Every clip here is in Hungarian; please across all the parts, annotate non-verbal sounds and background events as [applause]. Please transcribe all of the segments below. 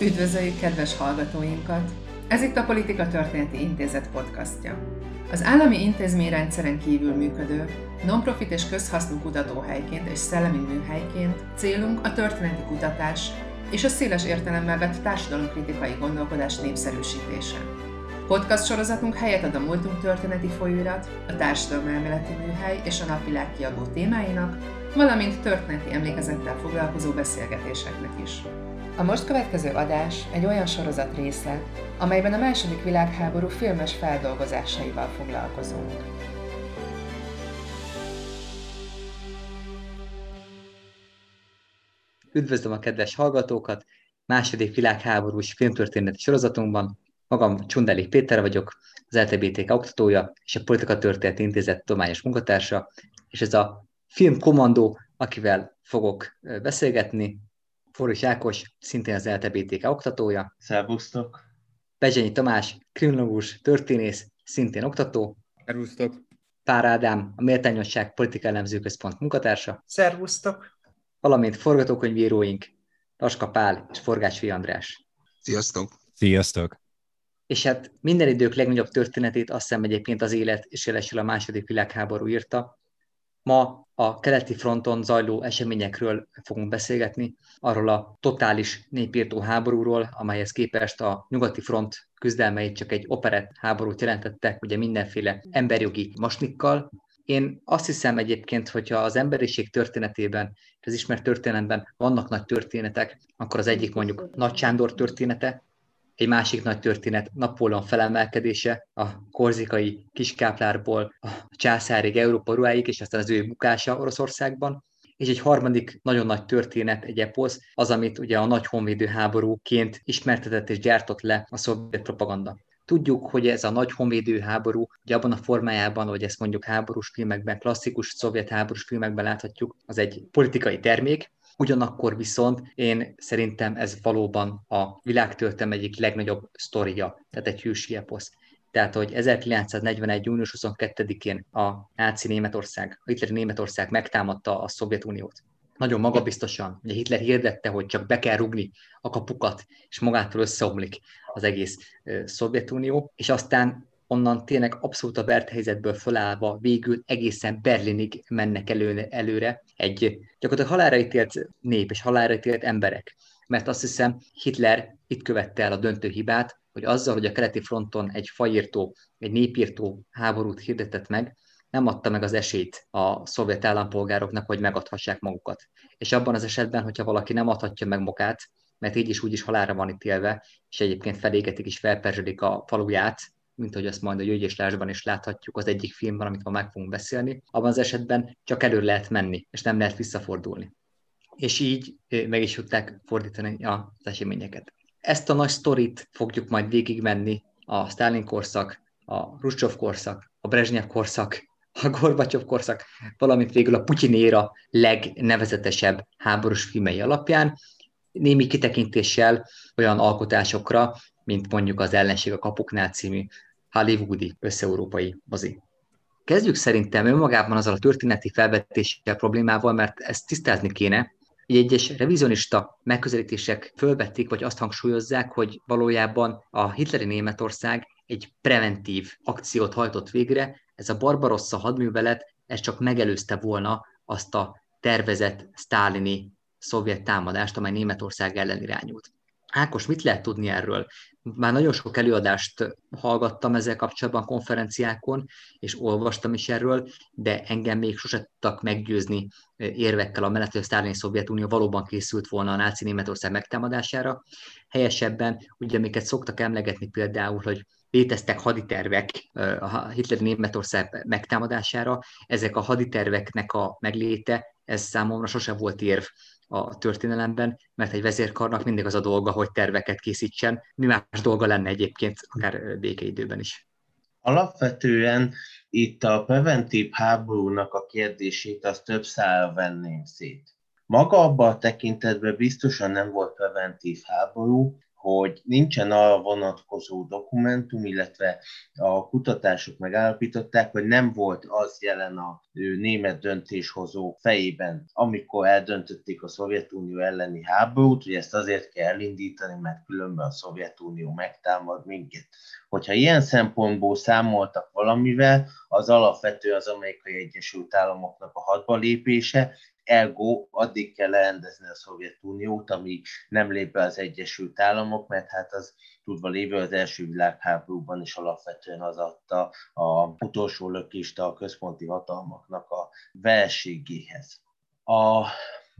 Üdvözöljük kedves hallgatóinkat! Ez itt a Politika Történeti Intézet podcastja. Az állami intézményrendszeren kívül működő, non-profit és közhasznú kutatóhelyként és szellemi műhelyként célunk a történeti kutatás és a széles értelemmel vett társadalomkritikai gondolkodás népszerűsítése. Podcast sorozatunk helyet ad a múltunk történeti folyóirat, a társadalmelméleti műhely és a napvilág kiadó témáinak, valamint történeti emlékezettel foglalkozó beszélgetéseknek is. A most következő adás egy olyan sorozat része, amelyben a második világháború filmes feldolgozásaival foglalkozunk. Üdvözlöm a kedves hallgatókat! Második világháborús filmtörténeti sorozatunkban magam Csundeli Péter vagyok, az LTBTK oktatója és a Politika Történeti Intézet tudományos munkatársa, és ez a Film Kommandó, akivel fogok beszélgetni, Foris Ákos, szintén az LTBTK oktatója. Szervusztok! Bezsenyi Tamás, kriminológus, történész, szintén oktató. Szervusztok! Pár Ádám, a Méltányosság Politika Elemző Központ munkatársa. Szervusztok! Valamint forgatókönyvíróink, Laska Pál és Forgács András. Sziasztok! Sziasztok! És hát minden idők legnagyobb történetét azt hiszem egyébként az élet és jelesül a második világháború írta. Ma a keleti fronton zajló eseményekről fogunk beszélgetni, arról a totális népírtó háborúról, amelyhez képest a nyugati front küzdelmeit csak egy operett háborút jelentettek, ugye mindenféle emberjogi masnikkal. Én azt hiszem egyébként, hogyha az emberiség történetében, az ismert történelemben vannak nagy történetek, akkor az egyik mondjuk Nagy Sándor története, egy másik nagy történet Napóleon felemelkedése, a korzikai kiskáplárból a császárig, Európa ruháig, és aztán az ő bukása Oroszországban. És egy harmadik nagyon nagy történet, egy eposz, az, amit ugye a nagy honvédő háborúként ismertetett és gyártott le a szovjet propaganda. Tudjuk, hogy ez a nagy honvédő háború, ugye abban a formájában, hogy ezt mondjuk háborús filmekben, klasszikus szovjet háborús filmekben láthatjuk, az egy politikai termék, Ugyanakkor viszont én szerintem ez valóban a világtörténelem egyik legnagyobb sztoria, tehát egy hősi eposz. Tehát, hogy 1941. június 22-én a náci Németország, a hitleri Németország megtámadta a Szovjetuniót. Nagyon magabiztosan. Ugye Hitler hirdette, hogy csak be kell rugni a kapukat, és magától összeomlik az egész Szovjetunió, és aztán onnan tényleg abszolút a vert helyzetből fölállva végül egészen Berlinig mennek elő, előre egy gyakorlatilag halára ítélt nép és halára ítélt emberek. Mert azt hiszem, Hitler itt követte el a döntő hibát, hogy azzal, hogy a keleti fronton egy fajírtó, egy népírtó háborút hirdetett meg, nem adta meg az esélyt a szovjet állampolgároknak, hogy megadhassák magukat. És abban az esetben, hogyha valaki nem adhatja meg magát, mert így is úgy is halára van ítélve, és egyébként felégetik és felperzselik a faluját, mint hogy azt majd a gyógyéslásban is láthatjuk az egyik filmben, amit ma meg fogunk beszélni, abban az esetben csak elő lehet menni, és nem lehet visszafordulni. És így meg is tudták fordítani az eseményeket. Ezt a nagy sztorit fogjuk majd végigmenni a Stalin korszak, a Ruscsov korszak, a Brezsnyev korszak, [laughs] a Gorbacsov korszak, valamint végül a Putyinéra legnevezetesebb háborús filmei alapján, némi kitekintéssel olyan alkotásokra, mint mondjuk az Ellenség a kapuknál című hollywoodi összeurópai mozi. Kezdjük szerintem önmagában azzal a történeti felvetéssel problémával, mert ezt tisztázni kéne, hogy egyes revizionista megközelítések fölvették, vagy azt hangsúlyozzák, hogy valójában a hitleri Németország egy preventív akciót hajtott végre, ez a Barbarossa hadművelet, ez csak megelőzte volna azt a tervezett sztálini szovjet támadást, amely Németország ellen irányult. Ákos, mit lehet tudni erről? Már nagyon sok előadást hallgattam ezzel kapcsolatban konferenciákon, és olvastam is erről, de engem még sose tudtak meggyőzni érvekkel a mellett, hogy a Sztálini Szovjetunió valóban készült volna a náci Németország megtámadására. Helyesebben, ugye amiket szoktak emlegetni például, hogy léteztek haditervek a hitleri Németország megtámadására, ezek a haditerveknek a megléte, ez számomra sose volt érv a történelemben, mert egy vezérkarnak mindig az a dolga, hogy terveket készítsen. Mi más dolga lenne egyébként, akár békeidőben is. Alapvetően itt a preventív háborúnak a kérdését azt több szára venném szét. Maga abban a tekintetben biztosan nem volt preventív háború, hogy nincsen a vonatkozó dokumentum, illetve a kutatások megállapították, hogy nem volt az jelen a német döntéshozó fejében, amikor eldöntötték a Szovjetunió elleni háborút, hogy ezt azért kell elindítani, mert különben a Szovjetunió megtámad minket. Hogyha ilyen szempontból számoltak valamivel, az alapvető az Amerikai Egyesült Államoknak a hadba lépése, ergo addig kell lerendezni a Szovjetuniót, amíg nem lép be az Egyesült Államok, mert hát az tudva lévő az első világháborúban is alapvetően az adta a utolsó lökést a központi hatalmaknak a verségéhez. A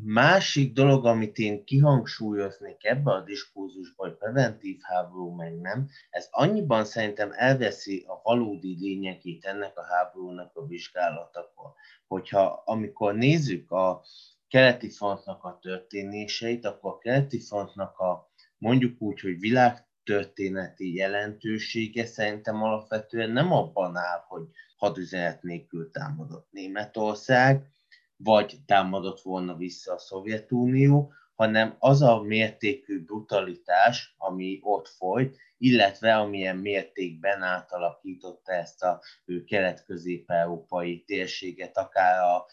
másik dolog, amit én kihangsúlyoznék ebbe a diskurzusba, hogy preventív háború meg nem, ez annyiban szerintem elveszi a valódi lényegét ennek a háborúnak a vizsgálatakor hogyha amikor nézzük a keleti frontnak a történéseit, akkor a keleti frontnak a mondjuk úgy, hogy világtörténeti jelentősége szerintem alapvetően nem abban áll, hogy hadüzenet nélkül támadott Németország, vagy támadott volna vissza a Szovjetunió, hanem az a mértékű brutalitás, ami ott folyt, illetve amilyen mértékben átalakította ezt a kelet-közép-európai térséget, akár a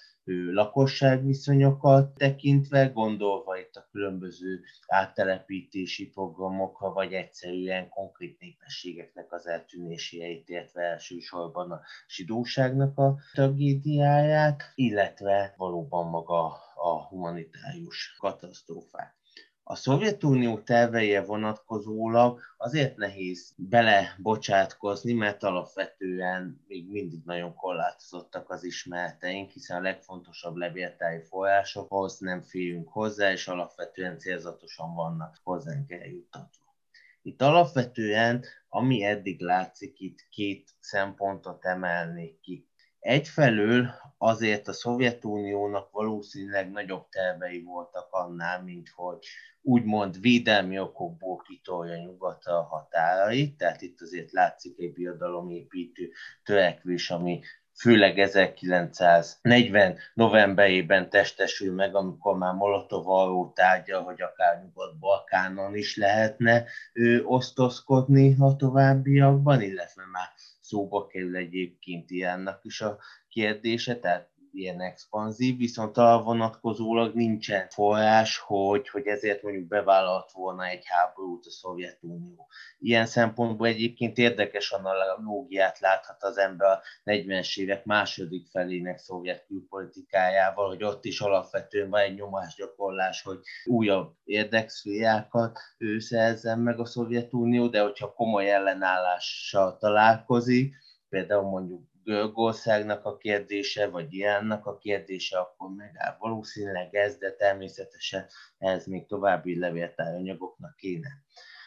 lakosságviszonyokat tekintve, gondolva itt a különböző áttelepítési programokra, vagy egyszerűen konkrét népességeknek az eltűnéséeit, illetve elsősorban a zsidóságnak a tragédiáját, illetve valóban maga a humanitárius katasztrófák. A Szovjetunió terveje vonatkozólag azért nehéz belebocsátkozni, mert alapvetően még mindig nagyon korlátozottak az ismereteink, hiszen a legfontosabb levéltári forrásokhoz nem félünk hozzá, és alapvetően célzatosan vannak hozzánk eljutatva. Itt alapvetően, ami eddig látszik, itt két szempontot emelnék ki. Egyfelől azért a Szovjetuniónak valószínűleg nagyobb tervei voltak annál, mint hogy úgymond védelmi okokból kitolja nyugat a határait, tehát itt azért látszik egy birodalomépítő törekvés, ami főleg 1940 novemberében testesül meg, amikor már Molotov arról tárgya, hogy akár Nyugat-Balkánon is lehetne ő osztozkodni a továbbiakban, illetve már szóba kerül egyébként ilyennek is a kérdése, tehát ilyen expanzív, viszont a vonatkozólag nincsen forrás, hogy, hogy ezért mondjuk bevállalt volna egy háborút a Szovjetunió. Ilyen szempontból egyébként érdekes analógiát láthat az ember a 40-es évek második felének szovjet külpolitikájával, hogy ott is alapvetően van egy nyomásgyakorlás, hogy újabb érdekszférákat ő szerzzen meg a Szovjetunió, de hogyha komoly ellenállással találkozik, például mondjuk Görögországnak a kérdése, vagy ilyennek a kérdése, akkor megáll valószínűleg ez, de természetesen ez még további levéltáranyagoknak kéne.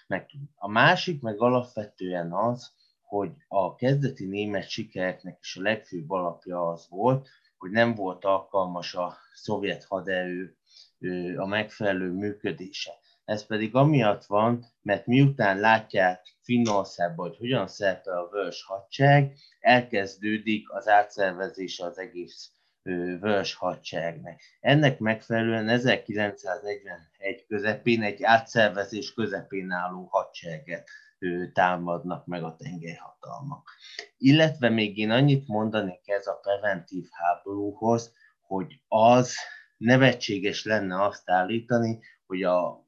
Meg a másik meg alapvetően az, hogy a kezdeti német sikereknek is a legfőbb alapja az volt, hogy nem volt alkalmas a szovjet haderő a megfelelő működése. Ez pedig amiatt van, mert miután látják Finnországban, hogy hogyan szerepel a vörös hadsereg, elkezdődik az átszervezése az egész vörös hadseregnek. Ennek megfelelően 1941 közepén egy átszervezés közepén álló hadsereget támadnak meg a tengerhatalmak. Illetve még én annyit mondanék ez a preventív háborúhoz, hogy az nevetséges lenne azt állítani, hogy a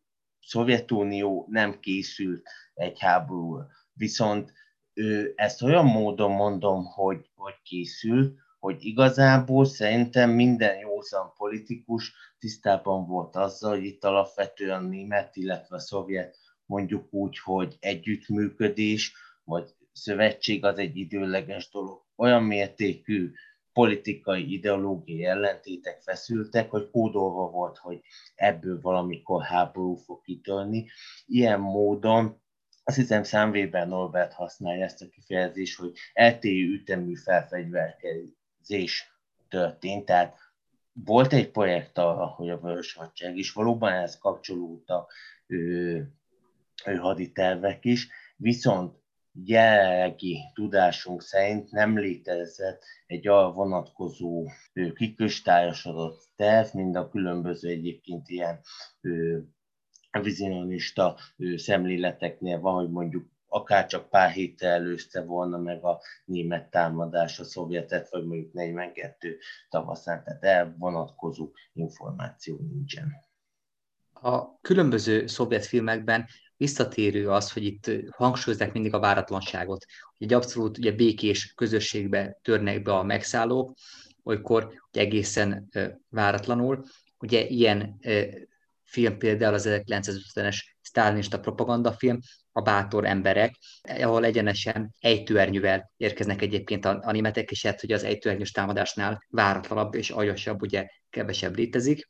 Szovjetunió nem készült egy háborúra. Viszont ő, ezt olyan módon mondom, hogy, hogy készül, hogy igazából szerintem minden józan politikus tisztában volt azzal, hogy itt alapvetően német, illetve a szovjet mondjuk úgy, hogy együttműködés, vagy szövetség az egy időleges dolog. Olyan mértékű politikai, ideológiai ellentétek feszültek, hogy kódolva volt, hogy ebből valamikor háború fog kitörni. Ilyen módon azt hiszem számvében Norbert használja ezt a kifejezést, hogy LTI ütemű felfegyverkezés történt, tehát volt egy projekt arra, hogy a Vörös Hadsereg is, valóban ehhez kapcsolódtak ő, ő haditervek is, viszont jelenlegi tudásunk szerint nem létezett egy arra vonatkozó kikristályosodott terv, mint a különböző egyébként ilyen vizionista szemléleteknél van, hogy mondjuk akár csak pár héttel előzte volna meg a német támadás a szovjetet, vagy mondjuk 42 tavaszán, tehát elvonatkozó információ nincsen. A különböző szovjet filmekben visszatérő az, hogy itt hangsúlyozzák mindig a váratlanságot. Egy abszolút ugye, békés közösségbe törnek be a megszállók, olykor ugye, egészen váratlanul. Ugye ilyen film például az 1950-es sztálinista propagandafilm, a bátor emberek, ahol egyenesen ejtőernyővel érkeznek egyébként a, a németek, és hát, hogy az ejtőernyős támadásnál váratlanabb és aljasabb, ugye kevesebb létezik.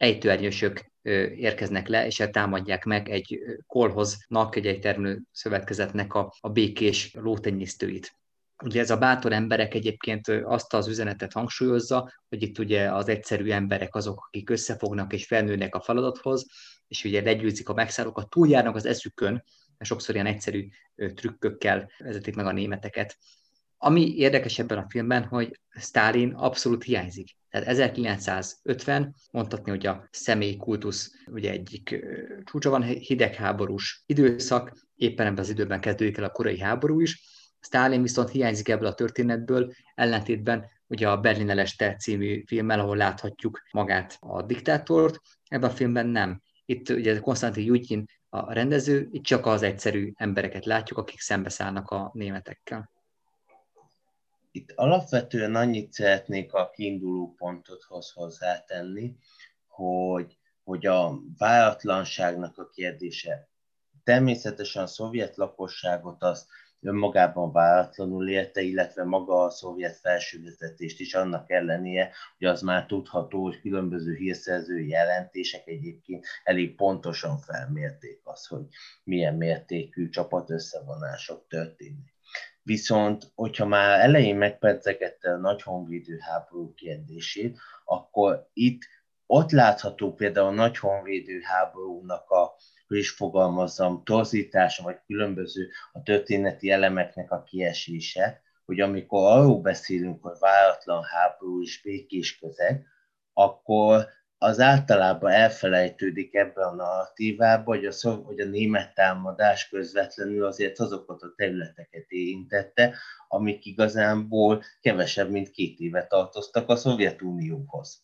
Ejtőernyősök érkeznek le, és támadják meg egy kolhoznak, egy termő szövetkezetnek a, a békés lótenyésztőit. Ugye ez a bátor emberek egyébként azt az üzenetet hangsúlyozza, hogy itt ugye az egyszerű emberek azok, akik összefognak és felnőnek a feladathoz, és ugye legyőzik a megszállókat, túljárnak az eszükön, mert sokszor ilyen egyszerű trükkökkel vezetik meg a németeket. Ami érdekes ebben a filmben, hogy Stalin abszolút hiányzik. Tehát 1950, mondhatni, hogy a személykultusz ugye egyik csúcsa van, hidegháborús időszak, éppen ebben az időben kezdődik el a korai háború is, Stalin viszont hiányzik ebből a történetből, ellentétben ugye a Berlin Eleste című filmmel, ahol láthatjuk magát a diktátort, ebben a filmben nem. Itt ugye Konstantin Jutyin a rendező, itt csak az egyszerű embereket látjuk, akik szembeszállnak a németekkel. Itt alapvetően annyit szeretnék a kiinduló pontothoz hozzátenni, hogy, hogy a váratlanságnak a kérdése természetesen a szovjet lakosságot azt önmagában váratlanul érte, illetve maga a szovjet felsővezetést is annak ellenére, hogy az már tudható, hogy különböző hírszerző jelentések egyébként elég pontosan felmérték azt, hogy milyen mértékű csapat összevonások történnek. Viszont, hogyha már elején megpedzegette a nagy honvédő háború kérdését, akkor itt ott látható például a nagy honvédő háborúnak a hogy is fogalmazzam, torzítása, vagy különböző a történeti elemeknek a kiesése, hogy amikor arról beszélünk, hogy váratlan háború és békés közeg, akkor az általában elfelejtődik ebben a narratívában, hogy a, szov, hogy a német támadás közvetlenül azért azokat a területeket érintette, amik igazából kevesebb, mint két éve tartoztak a Szovjetunióhoz.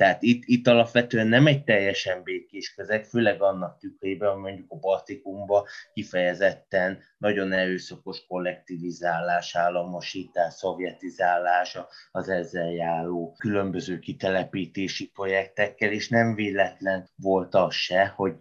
Tehát itt, itt alapvetően nem egy teljesen békés közeg, főleg annak tükrében, mondjuk a Baltikumban kifejezetten nagyon erőszakos kollektivizálás, államosítás, szovjetizálás, az ezzel járó különböző kitelepítési projektekkel, és nem véletlen volt az se, hogy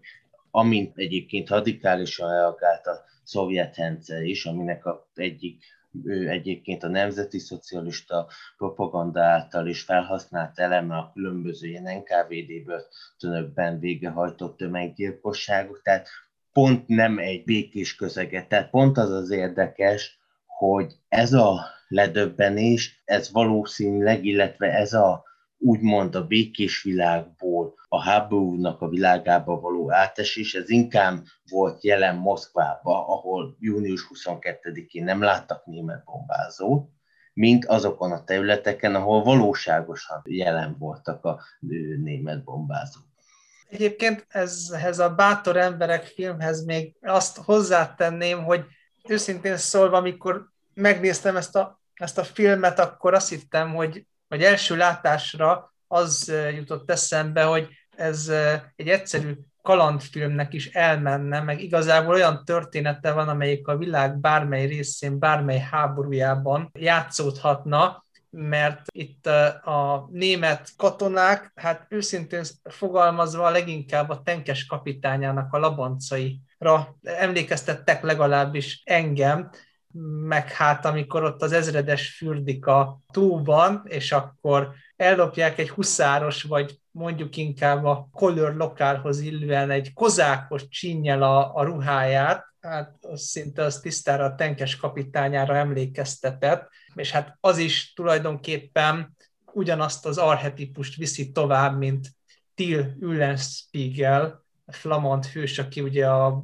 amint egyébként radikálisan reagált a szovjet rendszer is, aminek a egyik ő egyébként a nemzeti szocialista propaganda által is felhasznált eleme a különböző ilyen NKVD börtönökben végrehajtott tömeggyilkosságok, tehát pont nem egy békés közeget, tehát pont az az érdekes, hogy ez a ledöbbenés, ez valószínűleg, illetve ez a úgymond a békés világból a háborúnak a világába való átesés, ez inkább volt jelen Moszkvába, ahol június 22-én nem láttak német bombázót, mint azokon a területeken, ahol valóságosan jelen voltak a német bombázók. Egyébként ezhez a Bátor emberek filmhez még azt hozzátenném, hogy őszintén szólva, amikor megnéztem ezt a, ezt a filmet, akkor azt hittem, hogy vagy első látásra az jutott eszembe, hogy ez egy egyszerű kalandfilmnek is elmenne, meg igazából olyan története van, amelyik a világ bármely részén, bármely háborújában játszódhatna, mert itt a német katonák, hát őszintén fogalmazva leginkább a tenkes kapitányának a labancaira emlékeztettek legalábbis engem, meg hát amikor ott az ezredes fürdik a túlban, és akkor ellopják egy huszáros, vagy mondjuk inkább a kolőr lokálhoz illően egy kozákos csinnyel a, a ruháját, hát az szinte az tisztára a tenkes kapitányára emlékeztetett, és hát az is tulajdonképpen ugyanazt az arhetipust viszi tovább, mint Till Ullenspiegel, a flamand hős, aki ugye a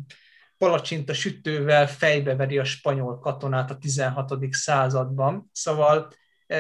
palacsinta sütővel fejbeveri a spanyol katonát a 16. században. Szóval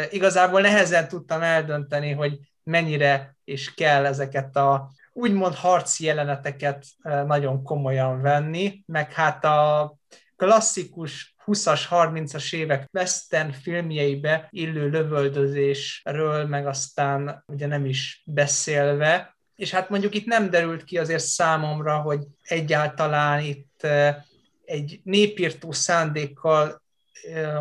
igazából nehezen tudtam eldönteni, hogy mennyire és kell ezeket a úgymond harci jeleneteket nagyon komolyan venni, meg hát a klasszikus 20-as, 30-as évek western filmjeibe illő lövöldözésről, meg aztán ugye nem is beszélve, és hát mondjuk itt nem derült ki azért számomra, hogy egyáltalán itt egy népírtó szándékkal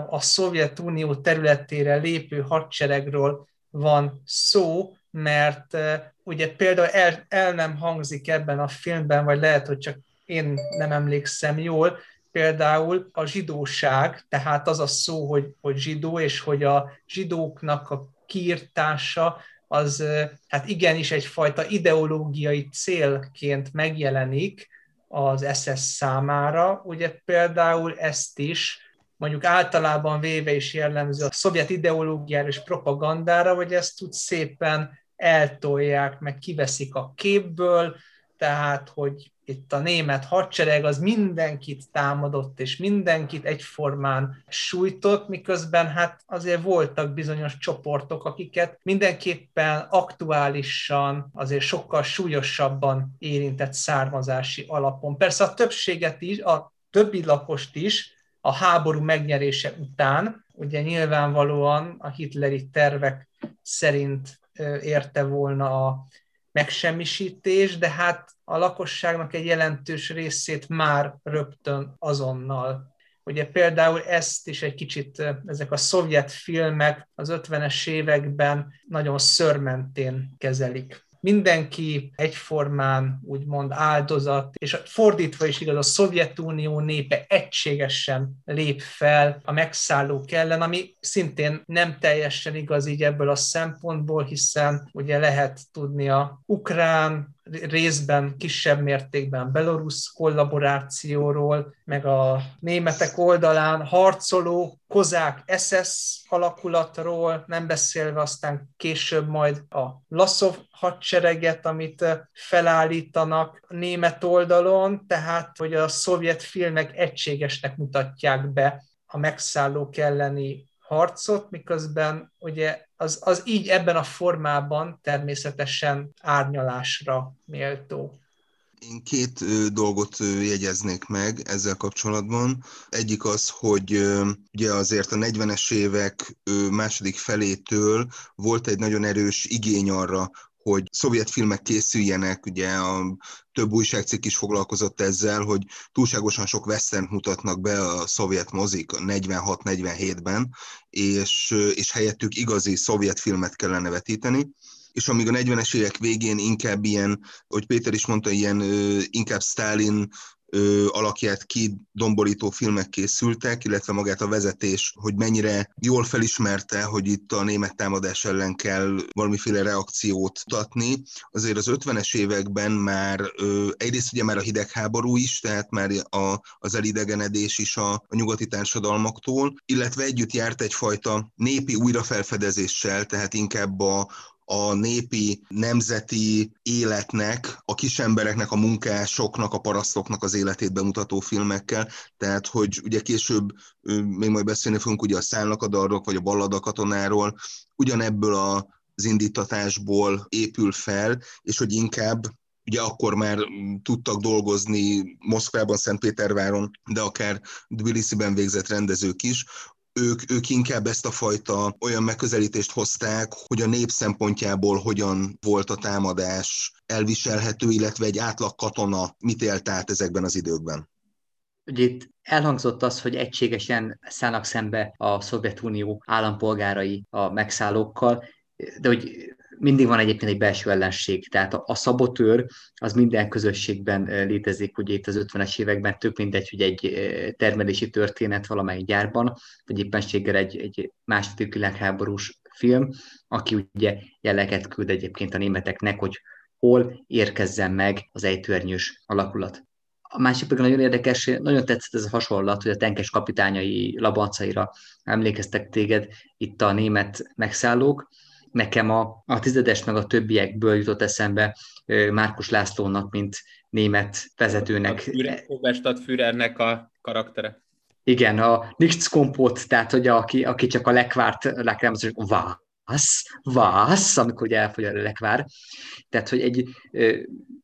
a Szovjetunió területére lépő hadseregről van szó, mert ugye például el, el nem hangzik ebben a filmben, vagy lehet, hogy csak én nem emlékszem jól, például a zsidóság, tehát az a szó, hogy, hogy zsidó, és hogy a zsidóknak a kiirtása az hát igenis egyfajta ideológiai célként megjelenik az SS számára. Ugye például ezt is mondjuk általában véve is jellemző a szovjet ideológiára és propagandára, hogy ezt tud szépen eltolják, meg kiveszik a képből, tehát, hogy itt a német hadsereg az mindenkit támadott, és mindenkit egyformán sújtott, miközben hát azért voltak bizonyos csoportok, akiket mindenképpen aktuálisan, azért sokkal súlyosabban érintett származási alapon. Persze a többséget is, a többi lakost is a háború megnyerése után, ugye nyilvánvalóan a hitleri tervek szerint érte volna a megsemmisítés, de hát a lakosságnak egy jelentős részét már rögtön azonnal. Ugye például ezt is egy kicsit ezek a szovjet filmek az 50-es években nagyon szörmentén kezelik mindenki egyformán úgymond áldozat, és fordítva is igaz, a Szovjetunió népe egységesen lép fel a megszállók ellen, ami szintén nem teljesen igaz így ebből a szempontból, hiszen ugye lehet tudni a ukrán, részben kisebb mértékben belorusz kollaborációról, meg a németek oldalán harcoló kozák SS alakulatról, nem beszélve aztán később majd a Laszov hadsereget, amit felállítanak a német oldalon, tehát hogy a szovjet filmek egységesnek mutatják be a megszállók elleni harcot, miközben ugye az, az így ebben a formában természetesen árnyalásra méltó. Én két dolgot jegyeznék meg ezzel kapcsolatban. Egyik az, hogy ugye azért a 40-es évek második felétől volt egy nagyon erős igény arra, hogy szovjet filmek készüljenek, ugye a több újságcikk is foglalkozott ezzel, hogy túlságosan sok western mutatnak be a szovjet mozik 46-47-ben, és, és helyettük igazi szovjet filmet kellene vetíteni. És amíg a 40-es évek végén inkább ilyen, hogy Péter is mondta, ilyen inkább Stalin ö, alakját kidomborító filmek készültek, illetve magát a vezetés, hogy mennyire jól felismerte, hogy itt a német támadás ellen kell valamiféle reakciót mutatni. Azért az 50-es években már ö, egyrészt ugye már a hidegháború is, tehát már a, az elidegenedés is a, a nyugati társadalmaktól, illetve együtt járt egyfajta népi újrafelfedezéssel, tehát inkább a, a népi nemzeti életnek, a kisembereknek, a munkásoknak, a parasztoknak az életét bemutató filmekkel, tehát hogy ugye később még majd beszélni fogunk ugye a szállnakadarok, vagy a ballada katonáról, ugyanebből a az indítatásból épül fel, és hogy inkább ugye akkor már tudtak dolgozni Moszkvában, Szentpéterváron, de akár Tbilisi-ben végzett rendezők is, ők, ők inkább ezt a fajta olyan megközelítést hozták, hogy a nép szempontjából hogyan volt a támadás elviselhető, illetve egy átlag katona mit élt át ezekben az időkben. Ugye itt elhangzott az, hogy egységesen szállnak szembe a Szovjetunió állampolgárai a megszállókkal, de hogy mindig van egyébként egy belső ellenség, tehát a, a szabotőr az minden közösségben létezik, ugye itt az 50-es években tök mindegy, hogy egy termelési történet valamely gyárban, vagy éppenséggel egy, egy második világháborús film, aki ugye jeleket küld egyébként a németeknek, hogy hol érkezzen meg az ejtőernyős alakulat. A másik pedig nagyon érdekes, nagyon tetszett ez a hasonlat, hogy a tenkes kapitányai labancaira emlékeztek téged itt a német megszállók, nekem a, a tizedes meg a többiekből jutott eszembe Márkus Lászlónak, mint német vezetőnek. Oberstadt Führernek a karaktere. Igen, a Nichtskompot, tehát hogy aki, aki csak a lekvárt lekvárt, vá, was, was, amikor ugye elfogy a lekvár. Tehát, hogy egy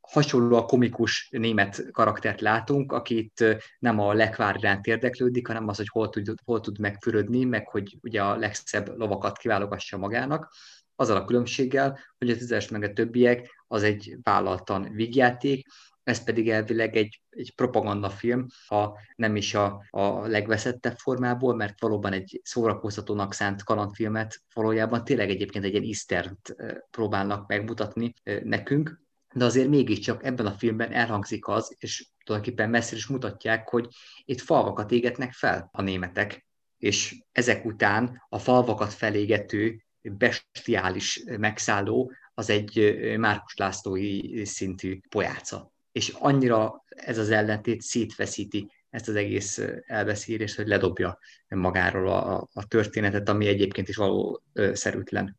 hasonló a komikus német karaktert látunk, akit nem a lekvár iránt érdeklődik, hanem az, hogy hol tud, hol tud megfürödni, meg hogy ugye a legszebb lovakakat kiválogassa magának, azzal a különbséggel, hogy a tízes meg a többiek az egy vállaltan vígjáték, ez pedig elvileg egy, egy propagandafilm, ha nem is a, a legveszettebb formából, mert valóban egy szórakoztatónak szánt kalandfilmet valójában tényleg egyébként egy ilyen isztert próbálnak megmutatni nekünk, de azért mégiscsak ebben a filmben elhangzik az, és tulajdonképpen messzire is mutatják, hogy itt falvakat égetnek fel a németek, és ezek után a falvakat felégető bestiális megszálló az egy Márkus Lászlói szintű pojáca és annyira ez az ellentét szétveszíti ezt az egész elbeszélést, hogy ledobja magáról a, a történetet, ami egyébként is való szerűtlen.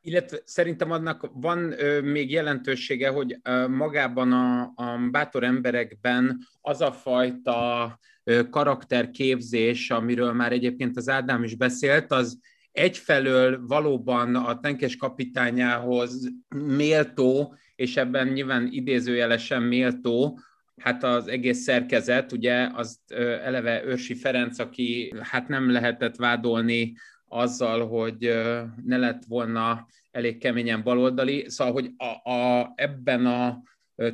Illetve szerintem annak van ö, még jelentősége, hogy ö, magában a, a bátor emberekben az a fajta ö, karakterképzés, amiről már egyébként az Ádám is beszélt, az egyfelől valóban a tenkes kapitányához méltó, és ebben nyilván idézőjelesen méltó, hát az egész szerkezet, ugye az eleve Őrsi Ferenc, aki hát nem lehetett vádolni azzal, hogy ne lett volna elég keményen baloldali, szóval, hogy a, a, ebben a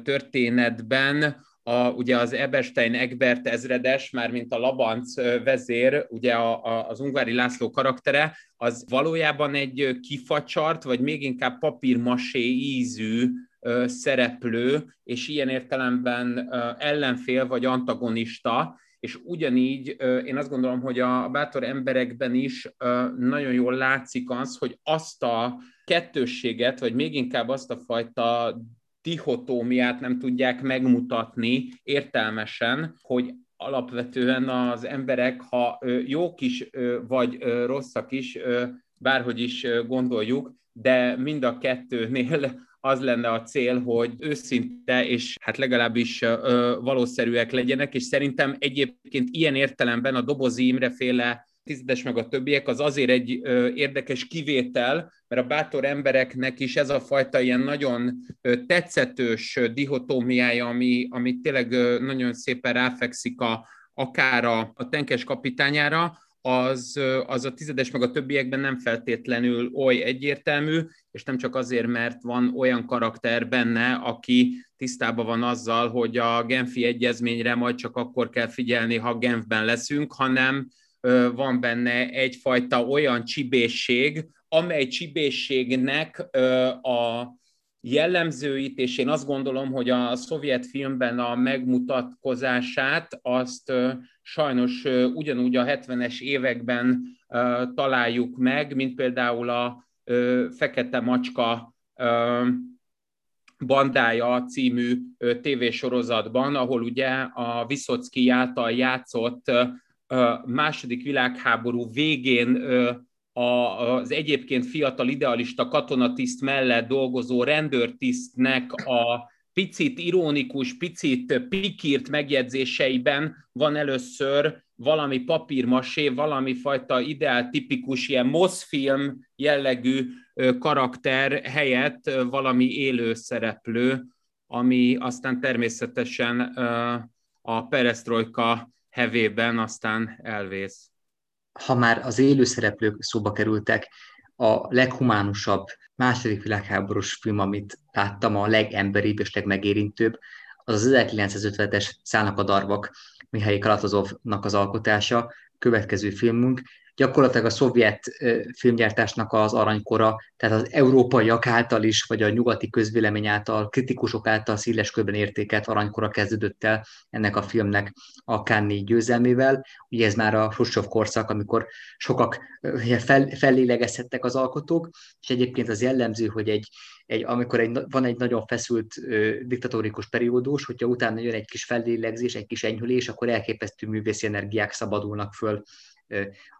történetben a, ugye az Eberstein Egbert ezredes, már mint a Labanc vezér, ugye a, a, az Ungvári László karaktere, az valójában egy kifacsart, vagy még inkább papírmasé ízű szereplő, és ilyen értelemben ellenfél vagy antagonista, és ugyanígy én azt gondolom, hogy a bátor emberekben is nagyon jól látszik az, hogy azt a kettősséget, vagy még inkább azt a fajta dihotómiát nem tudják megmutatni értelmesen, hogy alapvetően az emberek, ha jók is, vagy rosszak is, bárhogy is gondoljuk, de mind a kettőnél [laughs] az lenne a cél, hogy őszinte és hát legalábbis valószerűek legyenek, és szerintem egyébként ilyen értelemben a Dobozi Imre féle tizedes meg a többiek, az azért egy ö, érdekes kivétel, mert a bátor embereknek is ez a fajta ilyen nagyon ö, tetszetős dihotómiája, ami, ami tényleg ö, nagyon szépen ráfekszik a, akár a, a tenkes kapitányára, az, az a tizedes meg a többiekben nem feltétlenül oly egyértelmű, és nem csak azért, mert van olyan karakter benne, aki tisztában van azzal, hogy a Genfi egyezményre majd csak akkor kell figyelni, ha Genfben leszünk, hanem van benne egyfajta olyan csibészség, amely csibészségnek a jellemzőit, és én azt gondolom, hogy a szovjet filmben a megmutatkozását azt sajnos ugyanúgy a 70-es években találjuk meg, mint például a Fekete Macska bandája című tévésorozatban, ahol ugye a Viszocki által játszott második világháború végén az egyébként fiatal idealista katonatiszt mellett dolgozó rendőrtisztnek a picit ironikus, picit pikírt megjegyzéseiben van először valami papírmasé, valami fajta ideál tipikus ilyen moszfilm jellegű karakter helyett valami élő szereplő, ami aztán természetesen a perestroika hevében aztán elvész. Ha már az élő szereplők szóba kerültek, a leghumánusabb második világháborús film, amit láttam, a legemberibb és legmegérintőbb, az az 1950-es Szállnak a darvak Mihály Kalatozovnak az alkotása, következő filmünk, gyakorlatilag a szovjet filmgyártásnak az aranykora, tehát az európaiak által is, vagy a nyugati közvélemény által, kritikusok által széles körben értékelt aranykora kezdődött el ennek a filmnek a Cannes győzelmével. Ugye ez már a Khrushchev korszak, amikor sokak fel, fellélegezhettek az alkotók, és egyébként az jellemző, hogy egy, egy, amikor egy, van egy nagyon feszült ö, diktatórikus periódus, hogyha utána jön egy kis fellélegzés, egy kis enyhülés, akkor elképesztő művészi energiák szabadulnak föl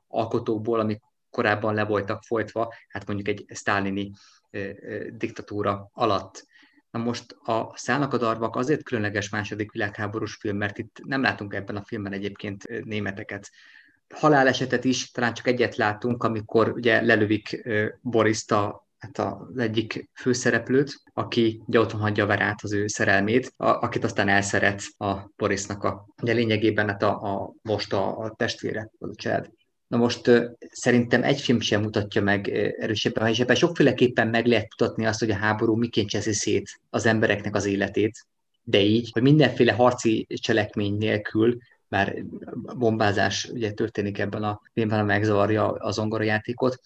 alkotókból, amik korábban le voltak folytva, hát mondjuk egy sztálini diktatúra alatt. Na most a Szállnak a darvak azért különleges második világháborús film, mert itt nem látunk ebben a filmben egyébként németeket, halálesetet is, talán csak egyet látunk, amikor ugye lelövik Borista hát az egyik főszereplőt, aki ugye otthon hagyja Verát, az ő szerelmét, a, akit aztán elszeret a Borisnak a, ugye lényegében hát a, a most a, a testvére, a család. Na most szerintem egy film sem mutatja meg erősebben, és ebben sokféleképpen meg lehet mutatni azt, hogy a háború miként cseszi szét az embereknek az életét, de így, hogy mindenféle harci cselekmény nélkül, már bombázás ugye történik ebben a filmben, megzavarja a zongorajátékot,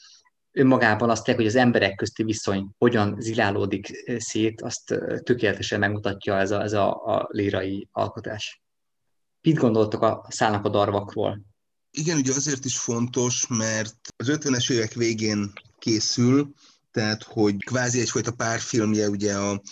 önmagában azt hogy az emberek közti viszony hogyan zilálódik szét, azt tökéletesen megmutatja ez a, ez a, a lírai alkotás. Mit gondoltok a szállnak a darvakról? Igen, ugye azért is fontos, mert az 50-es évek végén készül, tehát hogy kvázi egyfajta párfilmje ugye a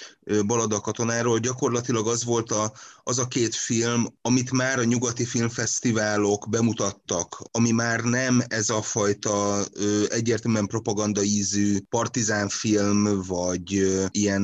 Balada katonáról, gyakorlatilag az volt a, az a két film, amit már a nyugati filmfesztiválok bemutattak, ami már nem ez a fajta ö, egyértelműen propaganda ízű partizánfilm, vagy ö, ilyen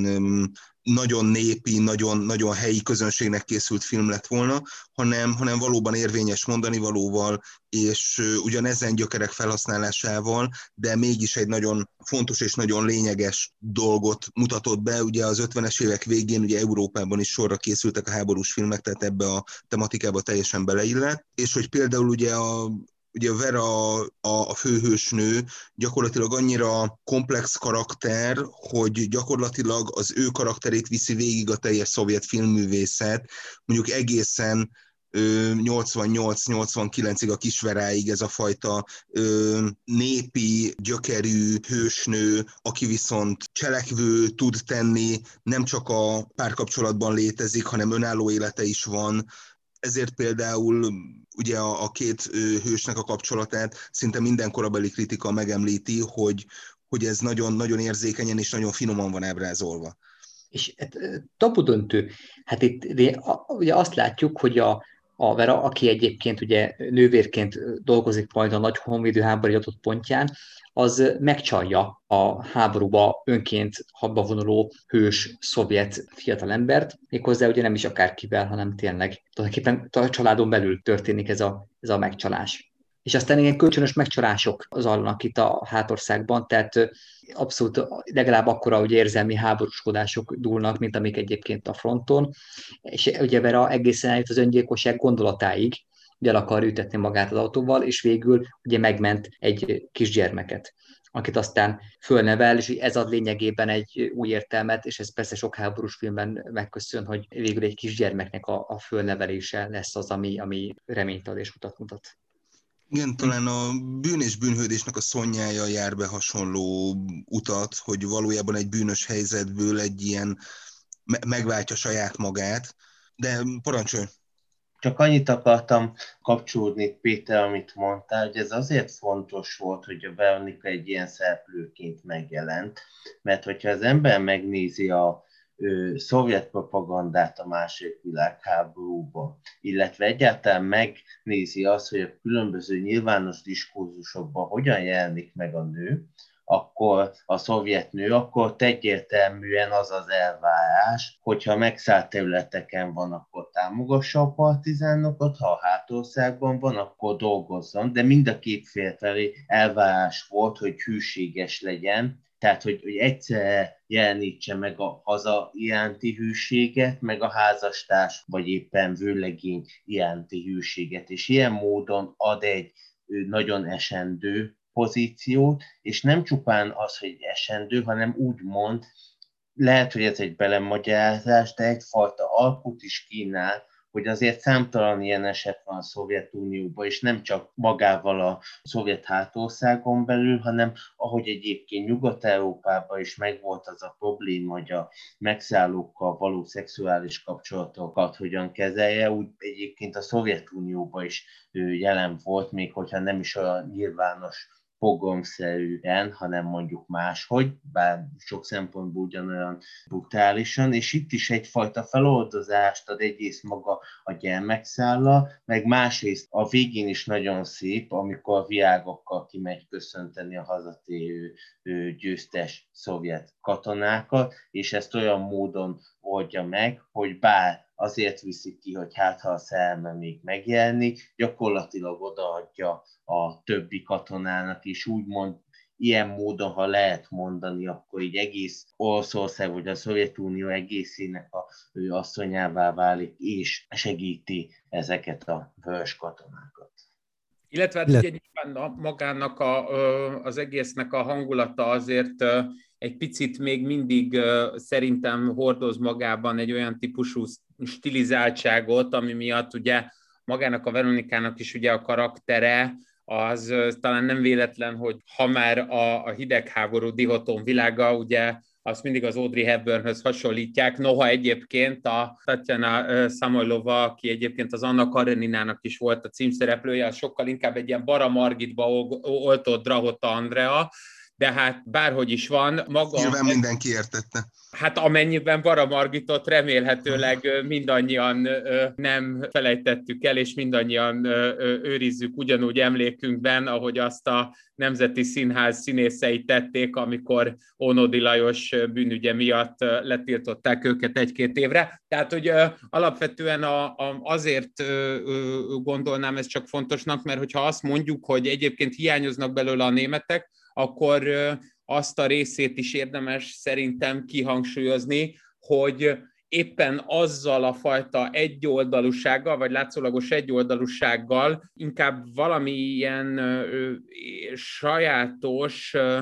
nagyon népi, nagyon, nagyon helyi közönségnek készült film lett volna, hanem, hanem valóban érvényes mondani valóval, és ugyanezen gyökerek felhasználásával, de mégis egy nagyon fontos és nagyon lényeges dolgot mutatott be. Ugye az 50-es évek végén ugye Európában is sorra készültek a háborús filmek, tehát ebbe a tematikába teljesen beleillett, és hogy például ugye a ugye Vera a, a főhősnő gyakorlatilag annyira komplex karakter, hogy gyakorlatilag az ő karakterét viszi végig a teljes szovjet filmművészet, mondjuk egészen 88-89-ig a kisveráig ez a fajta ö, népi, gyökerű hősnő, aki viszont cselekvő tud tenni, nem csak a párkapcsolatban létezik, hanem önálló élete is van, ezért például ugye a, a két hősnek a kapcsolatát szinte minden korabeli kritika megemlíti, hogy, hogy ez nagyon-nagyon érzékenyen és nagyon finoman van ábrázolva. És hát, tabu döntő. Hát itt ugye azt látjuk, hogy a, a Vera, aki egyébként ugye nővérként dolgozik majd a nagy honvédő háború adott pontján, az megcsalja a háborúba önként habba vonuló hős szovjet fiatalembert, méghozzá ugye nem is akárkivel, hanem tényleg tulajdonképpen a családon belül történik ez a, ez a megcsalás. És aztán ilyen kölcsönös megcsalások zajlanak itt a hátországban, tehát abszolút legalább akkora hogy érzelmi háborúskodások dúlnak, mint amik egyébként a fronton, és ugye Vera egészen eljut az öngyilkosság gondolatáig, hogy el akar ütetni magát az autóval, és végül ugye megment egy kisgyermeket akit aztán fölnevel, és ez ad lényegében egy új értelmet, és ez persze sok háborús filmben megköszön, hogy végül egy kisgyermeknek a, a fölnevelése lesz az, ami, ami reményt ad és utat mutat. Igen, talán a bűn és bűnhődésnek a szonyája jár be hasonló utat, hogy valójában egy bűnös helyzetből egy ilyen megváltja saját magát, de parancsolj! Csak annyit akartam kapcsolódni, Péter, amit mondtál, hogy ez azért fontos volt, hogy a Veronika egy ilyen szereplőként megjelent, mert hogyha az ember megnézi a ö, szovjet propagandát a második világháborúban, illetve egyáltalán megnézi azt, hogy a különböző nyilvános diskurzusokban hogyan jelenik meg a nő, akkor a szovjet nő, akkor egyértelműen az az elvárás, hogyha megszállt területeken van, akkor támogassa a partizánokat, ha a hátországban van, akkor dolgozzon, de mind a két fél felé elvárás volt, hogy hűséges legyen, tehát, hogy, hogy egyszer jelenítse meg a haza iránti hűséget, meg a házastárs, vagy éppen vőlegény iránti hűséget, és ilyen módon ad egy nagyon esendő pozíciót, és nem csupán az, hogy esendő, hanem úgy mond, lehet, hogy ez egy belemagyarázás, de egyfajta alkut is kínál, hogy azért számtalan ilyen eset van a Szovjetunióban, és nem csak magával a szovjet hátországon belül, hanem ahogy egyébként Nyugat-Európában is megvolt az a probléma, hogy a megszállókkal való szexuális kapcsolatokat hogyan kezelje, úgy egyébként a Szovjetunióban is jelen volt, még hogyha nem is olyan nyilvános pogomszerűen, hanem mondjuk máshogy, bár sok szempontból ugyanolyan brutálisan, és itt is egyfajta feloldozást ad egyrészt maga a gyermekszálla, meg másrészt a végén is nagyon szép, amikor a viágokkal kimegy köszönteni a hazatérő győztes szovjet katonákat, és ezt olyan módon oldja meg, hogy bár azért viszik ki, hogy hát ha a szerelme még megjelenik, gyakorlatilag odaadja a többi katonának, és úgymond ilyen módon, ha lehet mondani, akkor így egész Oroszország vagy a Szovjetunió egészének a ő asszonyává válik, és segíti ezeket a vörös katonákat. Illetve hát ugye nyilván magának a, az egésznek a hangulata azért egy picit még mindig szerintem hordoz magában egy olyan típusú stilizáltságot, ami miatt ugye magának a Veronikának is ugye a karaktere, az talán nem véletlen, hogy ha már a, a hidegháború dihoton világa, ugye azt mindig az Audrey Hepburnhöz hasonlítják, noha egyébként a Tatjana Samoilova, aki egyébként az Anna Kareninának is volt a címszereplője, az sokkal inkább egy ilyen Bara Margitba oltott Drahota Andrea, de hát bárhogy is van, maga... Nyilván mindenki értette. Hát amennyiben Bara Margitot remélhetőleg mindannyian nem felejtettük el, és mindannyian őrizzük ugyanúgy emlékünkben, ahogy azt a Nemzeti Színház színészei tették, amikor Ónodi Lajos bűnügye miatt letiltották őket egy-két évre. Tehát, hogy alapvetően a, a, azért gondolnám ezt csak fontosnak, mert hogyha azt mondjuk, hogy egyébként hiányoznak belőle a németek, akkor azt a részét is érdemes szerintem kihangsúlyozni, hogy éppen azzal a fajta egyoldalúsággal, vagy látszólagos egyoldalúsággal inkább valamilyen sajátos ö,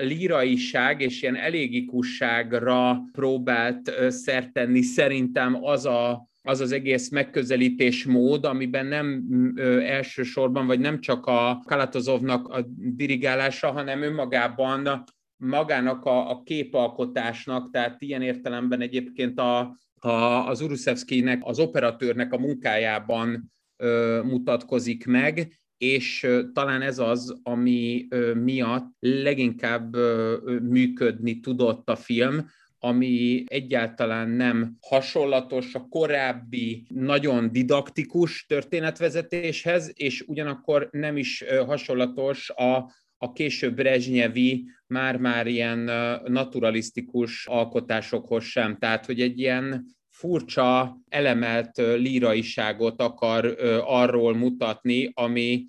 líraiság és ilyen elégikusságra próbált szert tenni szerintem az a az az egész megközelítés mód, amiben nem ö, elsősorban, vagy nem csak a Kalatozovnak a dirigálása, hanem önmagában magának a, a képalkotásnak, tehát ilyen értelemben egyébként a, a, az Uruszewskinek, az operatőrnek a munkájában ö, mutatkozik meg, és ö, talán ez az, ami ö, miatt leginkább ö, működni tudott a film, ami egyáltalán nem hasonlatos a korábbi nagyon didaktikus történetvezetéshez, és ugyanakkor nem is hasonlatos a, a később Brezsnyevi, már-már ilyen naturalisztikus alkotásokhoz sem. Tehát, hogy egy ilyen furcsa, elemelt líraiságot akar arról mutatni, ami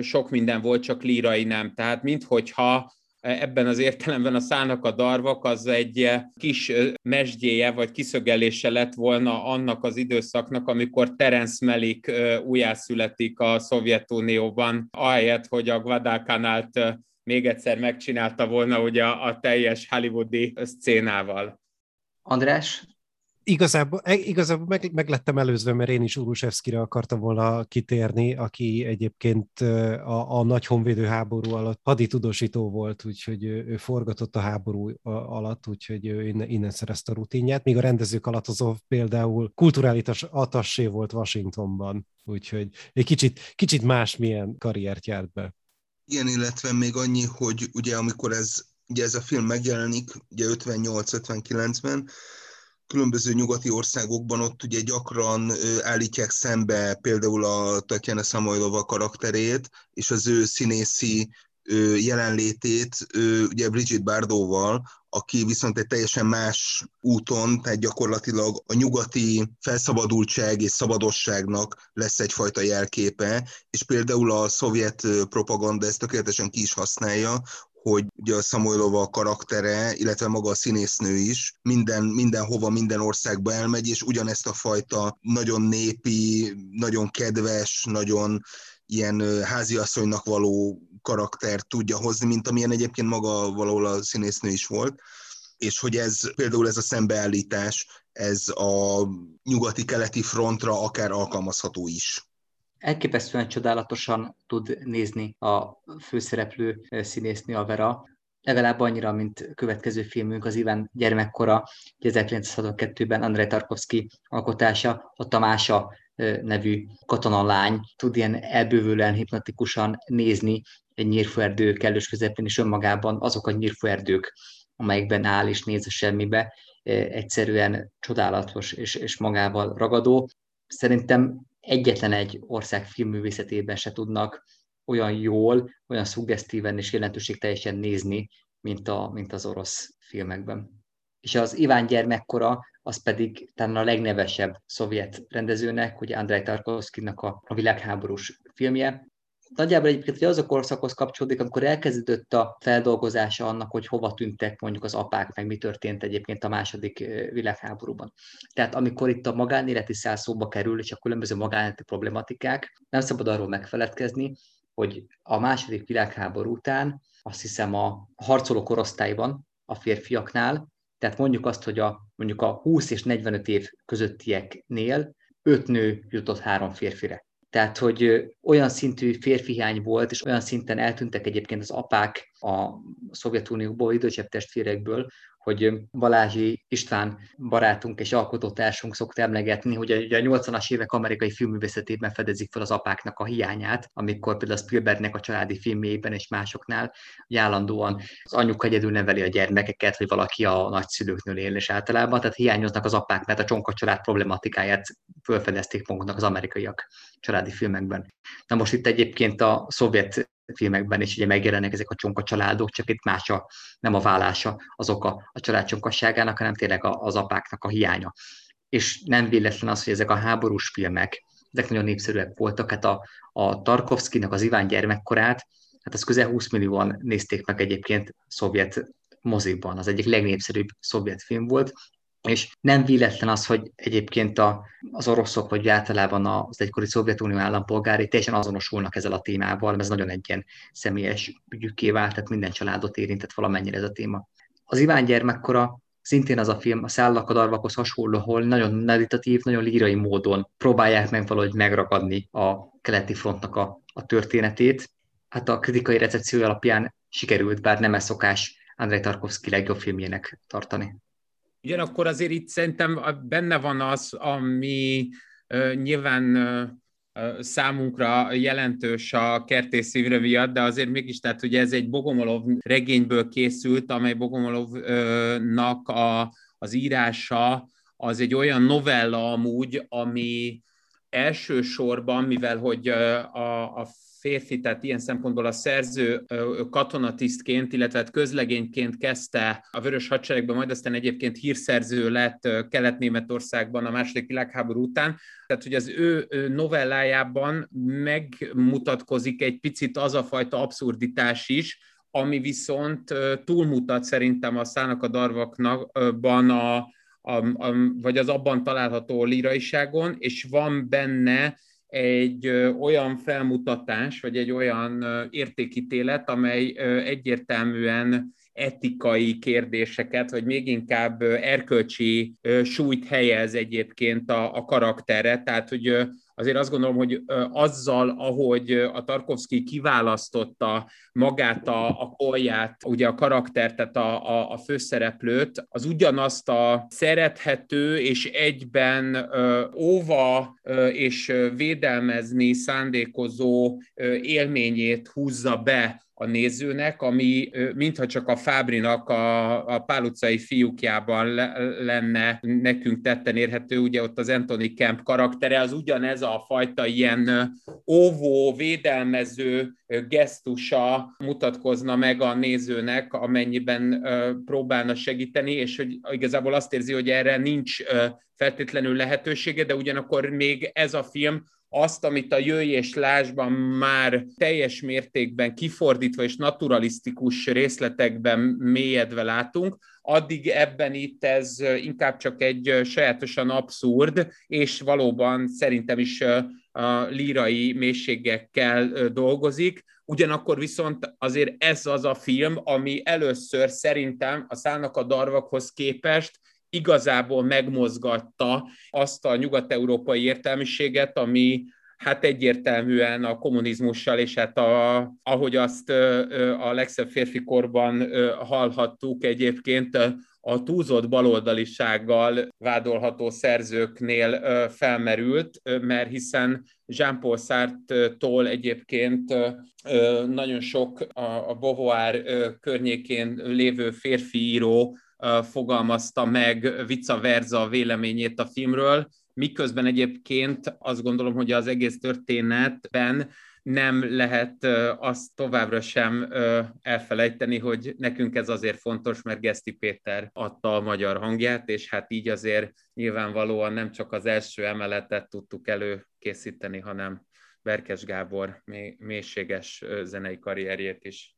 sok minden volt, csak lírai nem. Tehát minthogyha ebben az értelemben a szának a darvak az egy eh, kis eh, mesdjéje vagy kiszögelése lett volna annak az időszaknak, amikor Terence Melik eh, újjászületik a Szovjetunióban, ahelyett, hogy a Guadalcanalt még egyszer megcsinálta volna ugye a teljes hollywoodi szcénával. András, Igazából, e, igazából meg, meg lettem előzve, mert én is Urusevszkire akartam volna kitérni, aki egyébként a, a nagy honvédő háború alatt haditudósító volt, úgyhogy ő, forgatott a háború alatt, úgyhogy ő innen, innen szerezte a rutinját, míg a rendezők alatt azov például kulturális atassé volt Washingtonban, úgyhogy egy kicsit, kicsit másmilyen karriert járt be. Igen, illetve még annyi, hogy ugye amikor ez, ugye ez a film megjelenik, ugye 58-59-ben, különböző nyugati országokban ott ugye gyakran állítják szembe például a Tatjana Samoilova karakterét, és az ő színészi jelenlétét ugye Bridget Bardóval, aki viszont egy teljesen más úton, tehát gyakorlatilag a nyugati felszabadultság és szabadosságnak lesz egyfajta jelképe, és például a szovjet propaganda ezt tökéletesen ki is használja, hogy ugye a Samoilova karaktere, illetve maga a színésznő is minden, mindenhova, minden országba elmegy, és ugyanezt a fajta nagyon népi, nagyon kedves, nagyon ilyen háziasszonynak való karakter tudja hozni, mint amilyen egyébként maga valahol a színésznő is volt. És hogy ez például ez a szembeállítás, ez a nyugati-keleti frontra akár alkalmazható is elképesztően csodálatosan tud nézni a főszereplő színésznő, a Vera, legalább annyira, mint következő filmünk, az Iván gyermekkora, 1962-ben Andrei Tarkovsky alkotása, a Tamása nevű katonalány tud ilyen elbővülően hipnotikusan nézni egy nyírfőerdő kellős közepén, és önmagában azok a nyírfőerdők, amelyekben áll és néz a semmibe, egyszerűen csodálatos és, és magával ragadó. Szerintem egyetlen egy ország filmművészetében se tudnak olyan jól, olyan szuggesztíven és teljesen nézni, mint, a, mint az orosz filmekben. és az Iván gyermekkora, az pedig talán a legnevesebb szovjet rendezőnek, ugye Andrei Tarkovskynak a, a világháborús filmje. Nagyjából egyébként az a korszakhoz kapcsolódik, amikor elkezdődött a feldolgozása annak, hogy hova tűntek mondjuk az apák, meg mi történt egyébként a második világháborúban. Tehát amikor itt a magánéleti szál szóba kerül, és a különböző magánéleti problematikák, nem szabad arról megfeledkezni, hogy a második világháború után azt hiszem a harcoló korosztályban a férfiaknál, tehát mondjuk azt, hogy a, mondjuk a 20 és 45 év közöttieknél öt nő jutott három férfire. Tehát, hogy olyan szintű férfihány volt, és olyan szinten eltűntek egyébként az apák a Szovjetunióból, idősebb testvérekből, hogy Balázsi István barátunk és alkotótársunk szokta emlegetni, hogy a 80-as évek amerikai filmművészetében fedezik fel az apáknak a hiányát, amikor például a Spielbergnek a családi filmjében és másoknál állandóan az anyuka egyedül neveli a gyermekeket, hogy valaki a nagyszülőknől él, és általában, tehát hiányoznak az apák, mert a csonka család problematikáját felfedezték maguknak az amerikaiak családi filmekben. Na most itt egyébként a szovjet filmekben is ugye megjelennek ezek a csonka családok, csak itt más a, nem a vállása az oka a család csonkasságának, hanem tényleg az apáknak a hiánya. És nem véletlen az, hogy ezek a háborús filmek, ezek nagyon népszerűek voltak, hát a, a Tarkovszkinak az Iván gyermekkorát, hát az közel 20 millióan nézték meg egyébként szovjet mozikban, az egyik legnépszerűbb szovjet film volt, és nem véletlen az, hogy egyébként a, az oroszok, vagy általában az egykori Szovjetunió állampolgári teljesen azonosulnak ezzel a témával, mert ez nagyon egy ilyen személyes ügyükké vált, tehát minden családot érintett valamennyire ez a téma. Az Iván gyermekkora szintén az a film, a szállak a darvakhoz hasonló, ahol nagyon meditatív, nagyon lírai módon próbálják meg valahogy megragadni a keleti frontnak a, a történetét. Hát a kritikai recepció alapján sikerült, bár nem ez szokás Andrei Tarkovsky legjobb filmjének tartani. Ugyanakkor azért itt szerintem benne van az, ami nyilván számunkra jelentős a kertész szívre miatt, de azért mégis, tehát ugye ez egy Bogomolov regényből készült, amely Bogomolovnak a, az írása az egy olyan novella amúgy, ami elsősorban, mivel hogy a, a férfi, tehát ilyen szempontból a szerző katonatisztként, illetve hát közlegényként kezdte a Vörös Hadseregben, majd aztán egyébként hírszerző lett Kelet-Németországban a második világháború után. Tehát, hogy az ő novellájában megmutatkozik egy picit az a fajta abszurditás is, ami viszont túlmutat szerintem a szának a darvaknakban a, a, a, vagy az abban található líraiságon, és van benne egy olyan felmutatás, vagy egy olyan értékítélet, amely egyértelműen etikai kérdéseket, vagy még inkább erkölcsi súlyt helyez egyébként a, a karakterre. Tehát, hogy azért azt gondolom, hogy azzal, ahogy a Tarkovsky kiválasztotta magát a, a kolját, ugye a karaktert, tehát a, a, a főszereplőt, az ugyanazt a szerethető és egyben óva és védelmezni szándékozó élményét húzza be a nézőnek, ami mintha csak a Fábrinak a, a Pál utcai fiúkjában le, lenne nekünk tetten érhető, ugye ott az Anthony Kemp karaktere, az ugyanez a fajta ilyen óvó, védelmező gesztusa mutatkozna meg a nézőnek, amennyiben próbálna segíteni, és hogy igazából azt érzi, hogy erre nincs feltétlenül lehetősége, de ugyanakkor még ez a film azt, amit a Jöjj és Lásban már teljes mértékben kifordítva és naturalisztikus részletekben mélyedve látunk, addig ebben itt ez inkább csak egy sajátosan abszurd, és valóban szerintem is a lírai mélységekkel dolgozik. Ugyanakkor viszont azért ez az a film, ami először szerintem a szállnak a darvakhoz képest igazából megmozgatta azt a nyugat-európai értelmiséget, ami hát egyértelműen a kommunizmussal, és hát a, ahogy azt a legszebb férfi korban hallhattuk egyébként, a túlzott baloldalisággal vádolható szerzőknél felmerült, mert hiszen Jean-Paul Sartre-tól egyébként nagyon sok a Beauvoir környékén lévő férfi író fogalmazta meg vice versa véleményét a filmről, miközben egyébként azt gondolom, hogy az egész történetben nem lehet azt továbbra sem elfelejteni, hogy nekünk ez azért fontos, mert Geszti Péter adta a magyar hangját, és hát így azért nyilvánvalóan nem csak az első emeletet tudtuk előkészíteni, hanem Berkes Gábor mélységes zenei karrierjét is.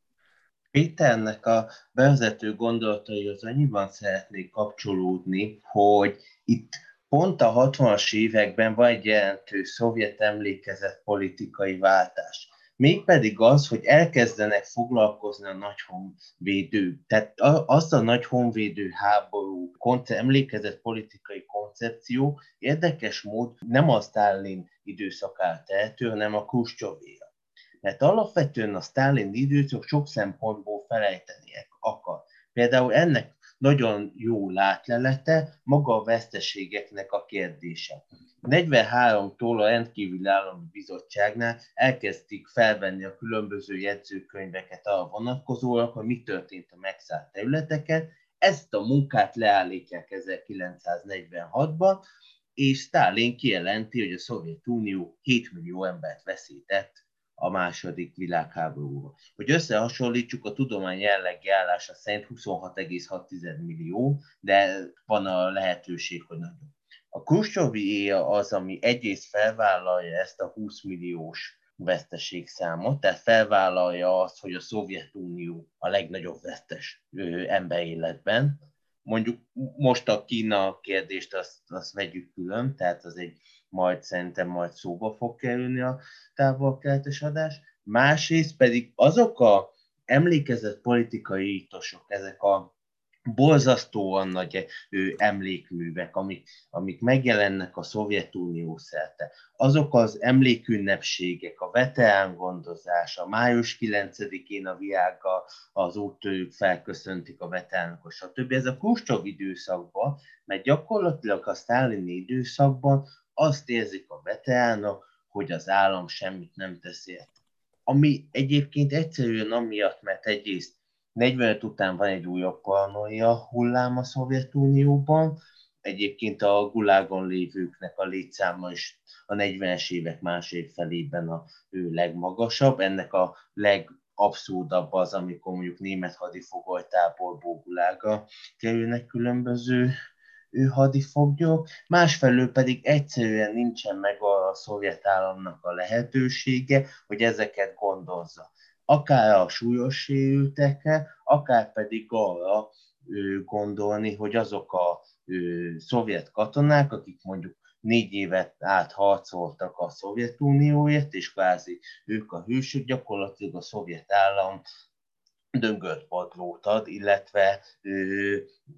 Péternek a bevezető gondolataihoz annyiban szeretnék kapcsolódni, hogy itt pont a 60-as években van egy jelentős szovjet emlékezett politikai váltás. Mégpedig az, hogy elkezdenek foglalkozni a nagy honvédő, tehát az a nagy honvédő háború konce- emlékezett politikai koncepció érdekes mód nem a Stalin időszakát tehető, hanem a Khrushchevéra. Mert alapvetően a Stalin időszak sok szempontból felejteniek akar. Például ennek nagyon jó látlelete maga a veszteségeknek a kérdése. 43-tól a rendkívüli állami bizottságnál elkezdték felvenni a különböző jegyzőkönyveket a vonatkozólag, hogy mi történt a megszállt területeken. Ezt a munkát leállítják 1946-ban, és Stalin kijelenti, hogy a Szovjetunió 7 millió embert veszített a második világháborúba. Hogy összehasonlítsuk, a tudomány jellegi állása szerint 26,6 millió, de van a lehetőség, hogy nagyobb. A Khrushchevi az, ami egyrészt felvállalja ezt a 20 milliós veszteségszámot, tehát felvállalja azt, hogy a Szovjetunió a legnagyobb vesztes emberéletben. Mondjuk most a Kína kérdést azt, azt vegyük külön, tehát az egy majd szerintem majd szóba fog kerülni a távol-keltes adás. Másrészt pedig azok a emlékezett politikai ítosok, ezek a borzasztóan nagy ő, emlékművek, amik, amik megjelennek a Szovjetunió szerte. Azok az emlékünnepségek, a veterán gondozás, a május 9-én a viággal az úttörők felköszöntik a veteránokot, stb. Ez a Kuscsov időszakban, mert gyakorlatilag a sztálini időszakban azt érzik a veteránok, hogy az állam semmit nem tesz ért. Ami egyébként egyszerűen amiatt, mert egyrészt 45 után van egy újabb paranoia hullám a Szovjetunióban, egyébként a gulágon lévőknek a létszáma is a 40-es évek második felében a ő legmagasabb. Ennek a legabszurdabb az, amikor mondjuk német hadifogolytáborból gulága kerülnek különböző ő hadifoglyok, másfelől pedig egyszerűen nincsen meg a szovjet államnak a lehetősége, hogy ezeket gondozza. Akár a súlyos sérültekre, akár pedig arra gondolni, hogy azok a szovjet katonák, akik mondjuk négy évet át harcoltak a Szovjetunióért, és kvázi ők a hősök, gyakorlatilag a szovjet állam döngött padlót ad, illetve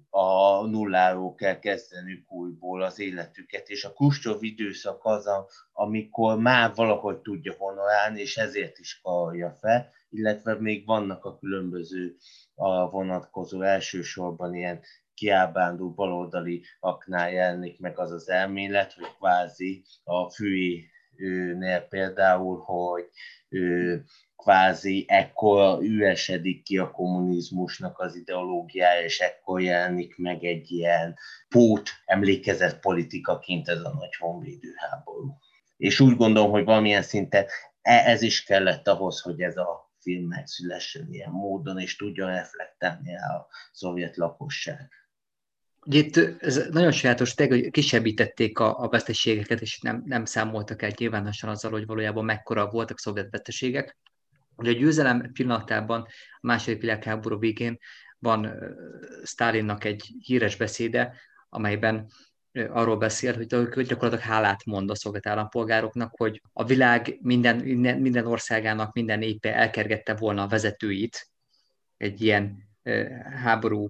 a nulláról kell kezdenük újból az életüket, és a Kuscsov időszak az, a, amikor már valahogy tudja honorálni, és ezért is karolja fel, illetve még vannak a különböző a vonatkozó elsősorban ilyen kiábándó baloldali aknál jelenik meg az az elmélet, hogy kvázi a fűnél például, hogy kvázi ekkor üresedik ki a kommunizmusnak az ideológiája, és ekkor jelenik meg egy ilyen pót emlékezett politikaként ez a nagy honvédő háború. És úgy gondolom, hogy valamilyen szinten e- ez is kellett ahhoz, hogy ez a film megszülessen ilyen módon, és tudjon reflektálni a szovjet lakosság. Ugye itt ez nagyon sajátos, hogy kisebbítették a, a veszteségeket, és nem, nem számoltak el nyilvánosan azzal, hogy valójában mekkora voltak szovjet veszteségek. Ugye a győzelem pillanatában, a második világháború végén van Stalinnak egy híres beszéde, amelyben arról beszél, hogy gyakorlatilag hálát mond a szovjet állampolgároknak, hogy a világ minden, minden országának, minden népe elkergette volna a vezetőit egy ilyen háború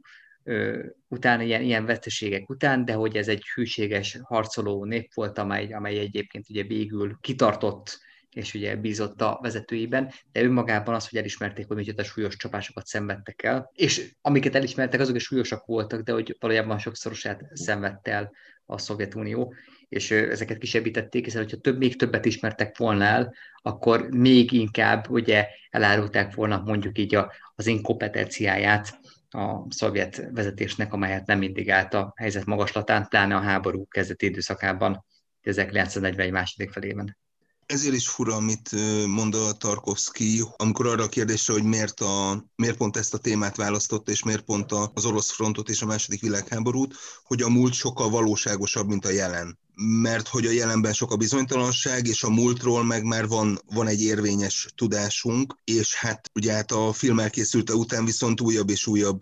után, ilyen, ilyen veszteségek után, de hogy ez egy hűséges, harcoló nép volt, amely, amely egyébként ugye végül kitartott és ugye bízott a vezetőiben, de önmagában az, hogy elismerték, hogy micsoda súlyos csapásokat szenvedtek el, és amiket elismertek, azok is súlyosak voltak, de hogy valójában sokszorosát szenvedte el a Szovjetunió, és ezeket kisebbítették, hiszen hogyha több, még többet ismertek volna el, akkor még inkább ugye elárulták volna mondjuk így a, az inkompetenciáját a szovjet vezetésnek, amelyet nem mindig állt a helyzet magaslatán, pláne a háború kezdeti időszakában, 1941 második felében. Ezért is fura, amit mond a Tarkovsky, amikor arra a kérdésre, hogy miért, a, miért pont ezt a témát választotta, és miért pont az orosz frontot és a második világháborút, hogy a múlt sokkal valóságosabb, mint a jelen mert hogy a jelenben sok a bizonytalanság, és a múltról meg már van, van egy érvényes tudásunk, és hát ugye hát a film elkészülte után viszont újabb és újabb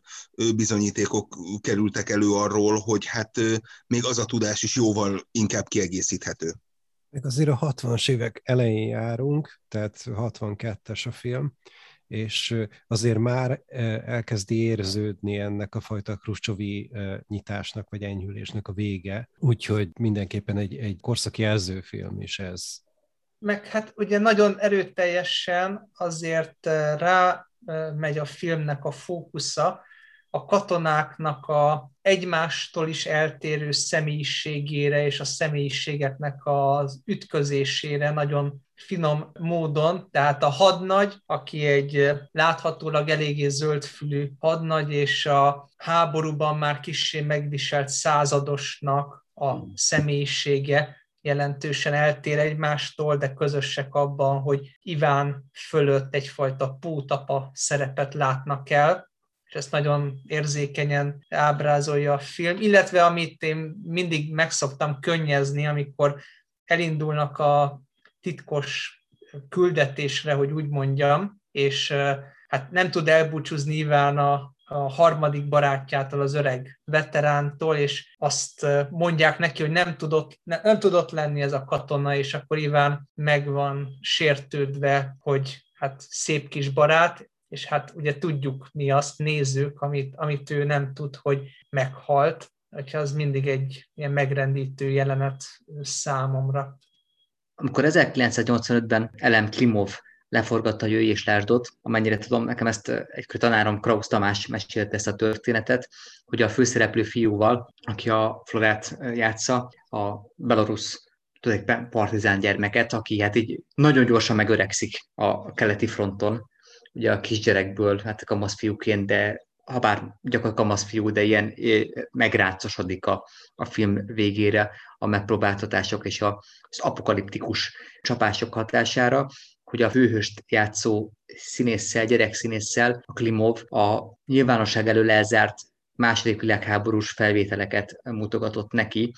bizonyítékok kerültek elő arról, hogy hát még az a tudás is jóval inkább kiegészíthető. Még azért a 60-as évek elején járunk, tehát 62-es a film, és azért már elkezdi érződni ennek a fajta kruscsovi nyitásnak vagy enyhülésnek a vége, úgyhogy mindenképpen egy, egy korszaki jelzőfilm is ez. Meg hát ugye nagyon erőteljesen azért rá megy a filmnek a fókusza a katonáknak a egymástól is eltérő személyiségére és a személyiségeknek az ütközésére nagyon finom módon, tehát a hadnagy, aki egy láthatólag eléggé zöldfülű hadnagy, és a háborúban már kissé megviselt századosnak a személyisége jelentősen eltér egymástól, de közösek abban, hogy Iván fölött egyfajta pótapa szerepet látnak el, és ezt nagyon érzékenyen ábrázolja a film, illetve amit én mindig megszoktam könnyezni, amikor elindulnak a titkos küldetésre, hogy úgy mondjam, és hát nem tud elbúcsúzni Iván a, a harmadik barátjától, az öreg veterántól, és azt mondják neki, hogy nem tudott, ne, nem tudott lenni ez a katona, és akkor Iván meg van sértődve, hogy hát szép kis barát, és hát ugye tudjuk mi azt, nézzük, amit, amit ő nem tud, hogy meghalt, hogyha az mindig egy ilyen megrendítő jelenet számomra. Amikor 1985-ben Elem Klimov leforgatta Jöjj és Lásdot, amennyire tudom, nekem ezt egy tanárom Krausz Tamás mesélte ezt a történetet, hogy a főszereplő fiúval, aki a Florát játsza, a belorusz tulajdonképpen partizán gyermeket, aki hát így nagyon gyorsan megöregszik a keleti fronton, ugye a kisgyerekből, hát kamasz fiúként, de ha bár gyakorlatilag kamasz fiú, de ilyen megrácosodik a, a film végére a megpróbáltatások és a, az apokaliptikus csapások hatására, hogy a főhőst játszó színésszel, gyerekszínésszel, a Klimov a nyilvánosság elől elzárt második világháborús felvételeket mutogatott neki.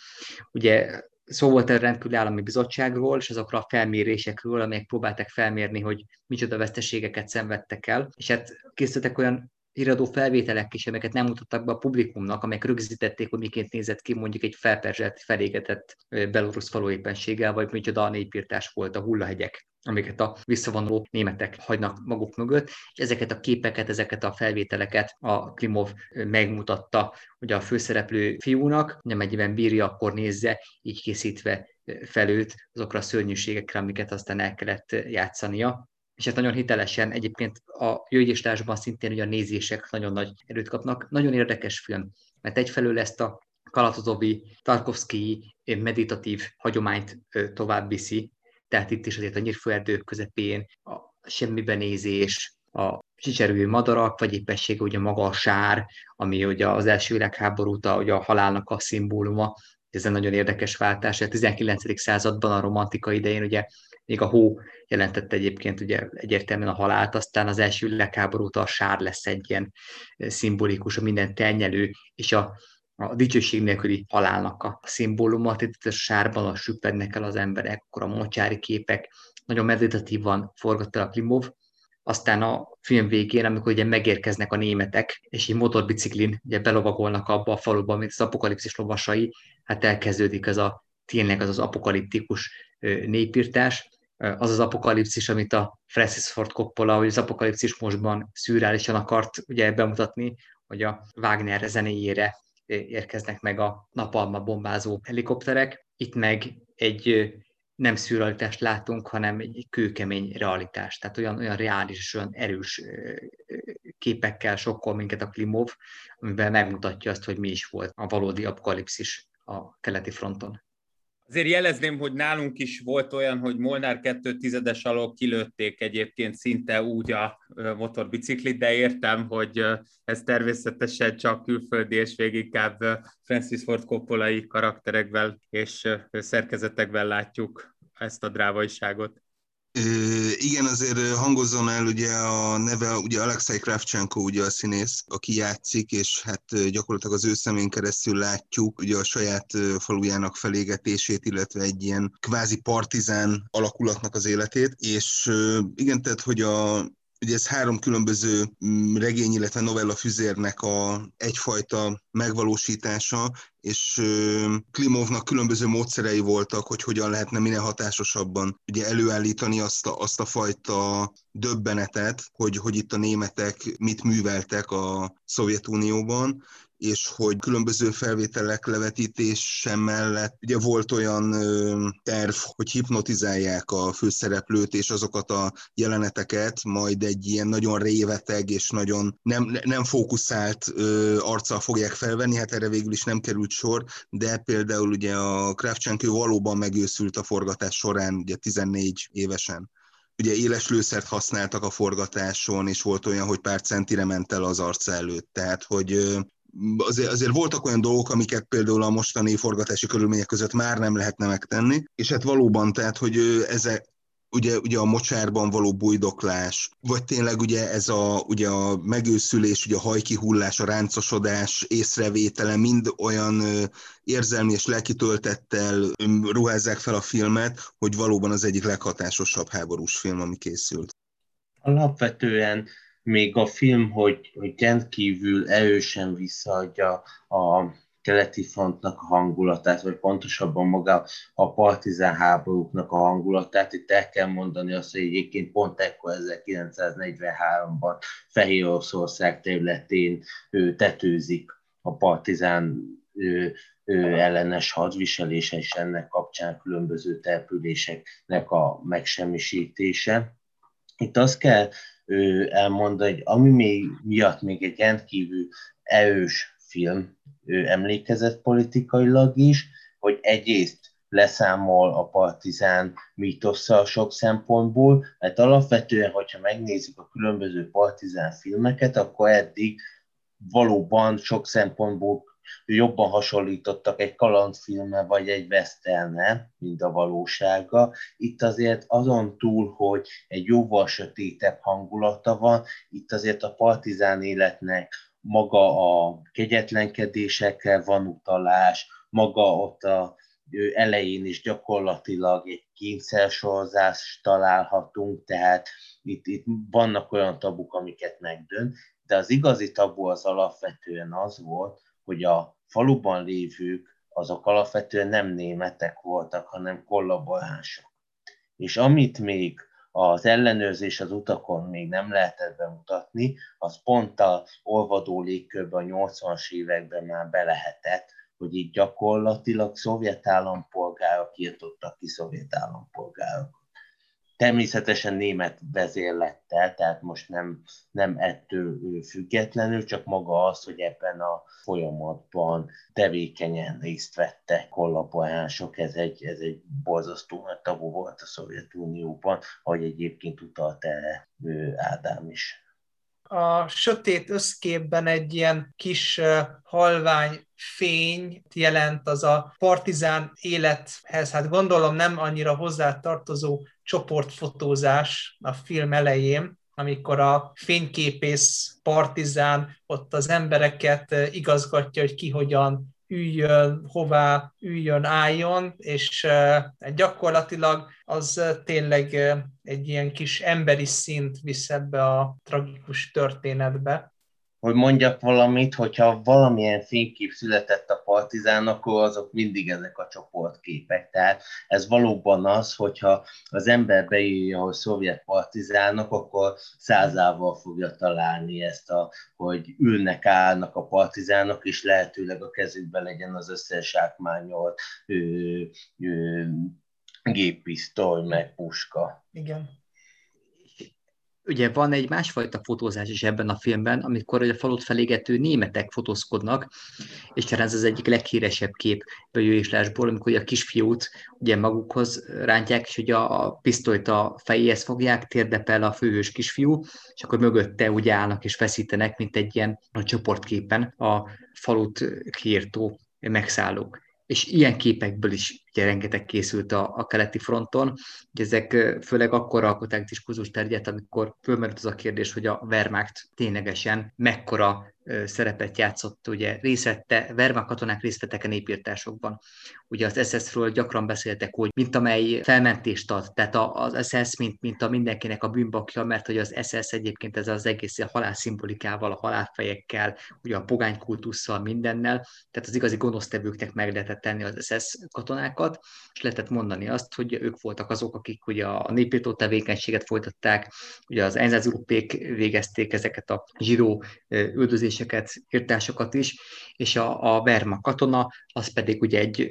Ugye szó volt a rendkívüli állami bizottságról, és azokra a felmérésekről, amelyek próbálták felmérni, hogy micsoda veszteségeket szenvedtek el, és hát készítettek olyan híradó felvételek is, amelyeket nem mutattak be a publikumnak, amelyek rögzítették, hogy miként nézett ki mondjuk egy felperzselt, felégetett belorusz falóéppenséggel, vagy micsoda a népírtás volt a hullahegyek amiket a visszavonuló németek hagynak maguk mögött, és ezeket a képeket, ezeket a felvételeket a Klimov megmutatta, hogy a főszereplő fiúnak, amennyiben bírja, akkor nézze, így készítve fel őt azokra a szörnyűségekre, amiket aztán el kellett játszania. És hát nagyon hitelesen egyébként a jöjjéstársban szintén ugye a nézések nagyon nagy erőt kapnak. Nagyon érdekes film, mert egyfelől ezt a Kalatozovi, Tarkovsky meditatív hagyományt tovább viszi, tehát itt is azért a nyírfőerdők közepén a semmiben nézés, a csicserő madarak, vagy éppesség ugye maga a sár, ami ugye az első világháború óta ugye a halálnak a szimbóluma, ez egy nagyon érdekes váltás. A 19. században a romantika idején ugye még a hó jelentette egyébként ugye egyértelműen a halált, aztán az első világháború óta a sár lesz egy ilyen szimbolikus, a minden telnyelő, és a a dicsőség nélküli halálnak a szimbóluma, itt a sárban a süppednek el az emberek, akkor a mocsári képek, nagyon meditatívan forgatta a Klimov, aztán a film végén, amikor ugye megérkeznek a németek, és egy motorbiciklin ugye belovagolnak abba a faluba, mint az apokalipszis lovasai, hát elkezdődik ez a tényleg az az apokaliptikus népírtás, az az apokalipszis, amit a Francis Ford Coppola, hogy az apokalipszis mostban szürreálisan akart ugye bemutatni, hogy a Wagner zenéjére érkeznek meg a napalma bombázó helikopterek. Itt meg egy nem szürrealitást látunk, hanem egy kőkemény realitást. Tehát olyan, olyan reális, olyan erős képekkel sokkol minket a Klimov, amiben megmutatja azt, hogy mi is volt a valódi apokalipszis a keleti fronton. Azért jelezném, hogy nálunk is volt olyan, hogy Molnár 2 tizedes alól kilőtték egyébként szinte úgy a motorbiciklit, de értem, hogy ez természetesen csak külföldi és inkább Francis Ford Coppola karakterekvel és szerkezetekben látjuk ezt a drávaiságot. Igen, azért hangozzon el ugye a neve, ugye Alexei Kravchenko ugye a színész, aki játszik, és hát gyakorlatilag az ő szemén keresztül látjuk ugye a saját falujának felégetését, illetve egy ilyen kvázi partizán alakulatnak az életét, és igen, tehát hogy a Ugye ez három különböző mm, regény, illetve novella füzérnek a egyfajta megvalósítása, és Klimovnak különböző módszerei voltak, hogy hogyan lehetne minél hatásosabban ugye előállítani azt a, azt a fajta döbbenetet, hogy, hogy itt a németek mit műveltek a Szovjetunióban, és hogy különböző felvételek levetítése mellett ugye volt olyan terv, hogy hipnotizálják a főszereplőt, és azokat a jeleneteket majd egy ilyen nagyon réveteg és nagyon nem, nem fókuszált arccal fogják felvenni, hát erre végül is nem került sor, de például ugye a Kravchenko valóban megőszült a forgatás során, ugye 14 évesen ugye éles lőszert használtak a forgatáson, és volt olyan, hogy pár centire ment el az arca előtt. Tehát, hogy azért, azért voltak olyan dolgok, amiket például a mostani forgatási körülmények között már nem lehetne megtenni, és hát valóban, tehát, hogy ezek, ugye, ugye a mocsárban való bujdoklás, vagy tényleg ugye ez a, ugye a megőszülés, ugye a hajkihullás, a ráncosodás észrevétele mind olyan érzelmi és lelki töltettel ruházzák fel a filmet, hogy valóban az egyik leghatásosabb háborús film, ami készült. Alapvetően még a film, hogy, hogy rendkívül erősen visszaadja a keleti frontnak a hangulatát, vagy pontosabban maga a partizán háborúknak a hangulatát. Itt el kell mondani azt, hogy egyébként pont ekkor 1943-ban Fehér Oroszország területén ő, tetőzik a partizán ő, ő, ellenes hadviselése, és ennek kapcsán különböző településeknek a megsemmisítése. Itt azt kell elmondani, hogy ami még, miatt még egy rendkívül erős film emlékezett politikailag is, hogy egyrészt leszámol a partizán mítosszal sok szempontból, mert alapvetően, hogyha megnézzük a különböző partizán filmeket, akkor eddig valóban sok szempontból jobban hasonlítottak egy kalandfilme vagy egy westerne, mint a valósága. Itt azért azon túl, hogy egy jóval sötétebb hangulata van, itt azért a partizán életnek maga a kegyetlenkedésekkel van utalás, maga ott a elején is gyakorlatilag egy kényszersorozást találhatunk, tehát itt, itt vannak olyan tabuk, amiket megdönt, de az igazi tabu az alapvetően az volt, hogy a faluban lévők azok alapvetően nem németek voltak, hanem kollaboránsok. És amit még az ellenőrzés az utakon még nem lehetett bemutatni, az pont a olvadó légkörben a 80-as években már be lehetett, hogy itt gyakorlatilag szovjet állampolgárok írtottak ki szovjet állampolgárok természetesen német vezérlettel, tehát most nem, nem ettől függetlenül, csak maga az, hogy ebben a folyamatban tevékenyen részt vettek kollaborások, ez egy, ez egy borzasztó nagy tabu volt a Szovjetunióban, ahogy egyébként utalt erre Ádám is a sötét összképben egy ilyen kis halvány fény jelent az a partizán élethez. Hát gondolom nem annyira hozzá tartozó csoportfotózás a film elején, amikor a fényképész partizán ott az embereket igazgatja, hogy ki hogyan üljön, hová üljön, álljon, és gyakorlatilag az tényleg egy ilyen kis emberi szint visz ebbe a tragikus történetbe hogy mondjak valamit, hogyha valamilyen fénykép született a partizán, akkor azok mindig ezek a csoportképek. Tehát ez valóban az, hogyha az ember beírja, hogy szovjet partizánok, akkor százával fogja találni ezt, a, hogy ülnek, állnak a partizánok, és lehetőleg a kezükben legyen az összes átmányolt géppisztoly, meg puska. Igen ugye van egy másfajta fotózás is ebben a filmben, amikor a falut felégető németek fotózkodnak, és talán ez az egyik leghíresebb kép bejöjéslásból, amikor a kisfiút ugye magukhoz rántják, és ugye a pisztolyt a fejéhez fogják, térdepel a főhős kisfiú, és akkor mögötte ugye állnak és feszítenek, mint egy ilyen a csoportképen a falut kiirtó megszállók. És ilyen képekből is ugye rengeteg készült a, a keleti fronton. Ugye ezek főleg akkor alkották diskurzus terjedt, amikor fölmerült az a kérdés, hogy a Wehrmacht ténylegesen mekkora szerepet játszott, ugye részette, Wehrmacht katonák részt vettek a népírtásokban. Ugye az SS-ről gyakran beszéltek, hogy mint amely felmentést ad, tehát az SS, mint, mint a mindenkinek a bűnbakja, mert hogy az SS egyébként ez az egész a halál szimbolikával, a halálfejekkel, ugye a pogány kultusszal, mindennel, tehát az igazi gonosztevőknek meg lehetett tenni az SS katonákat, és lehetett mondani azt, hogy ők voltak azok, akik ugye a népírtó tevékenységet folytatták, ugye az Einsatzgruppék végezték ezeket a zsidó üldözéseket, írtásokat is, és a, a Wehrmacht katona, az pedig ugye egy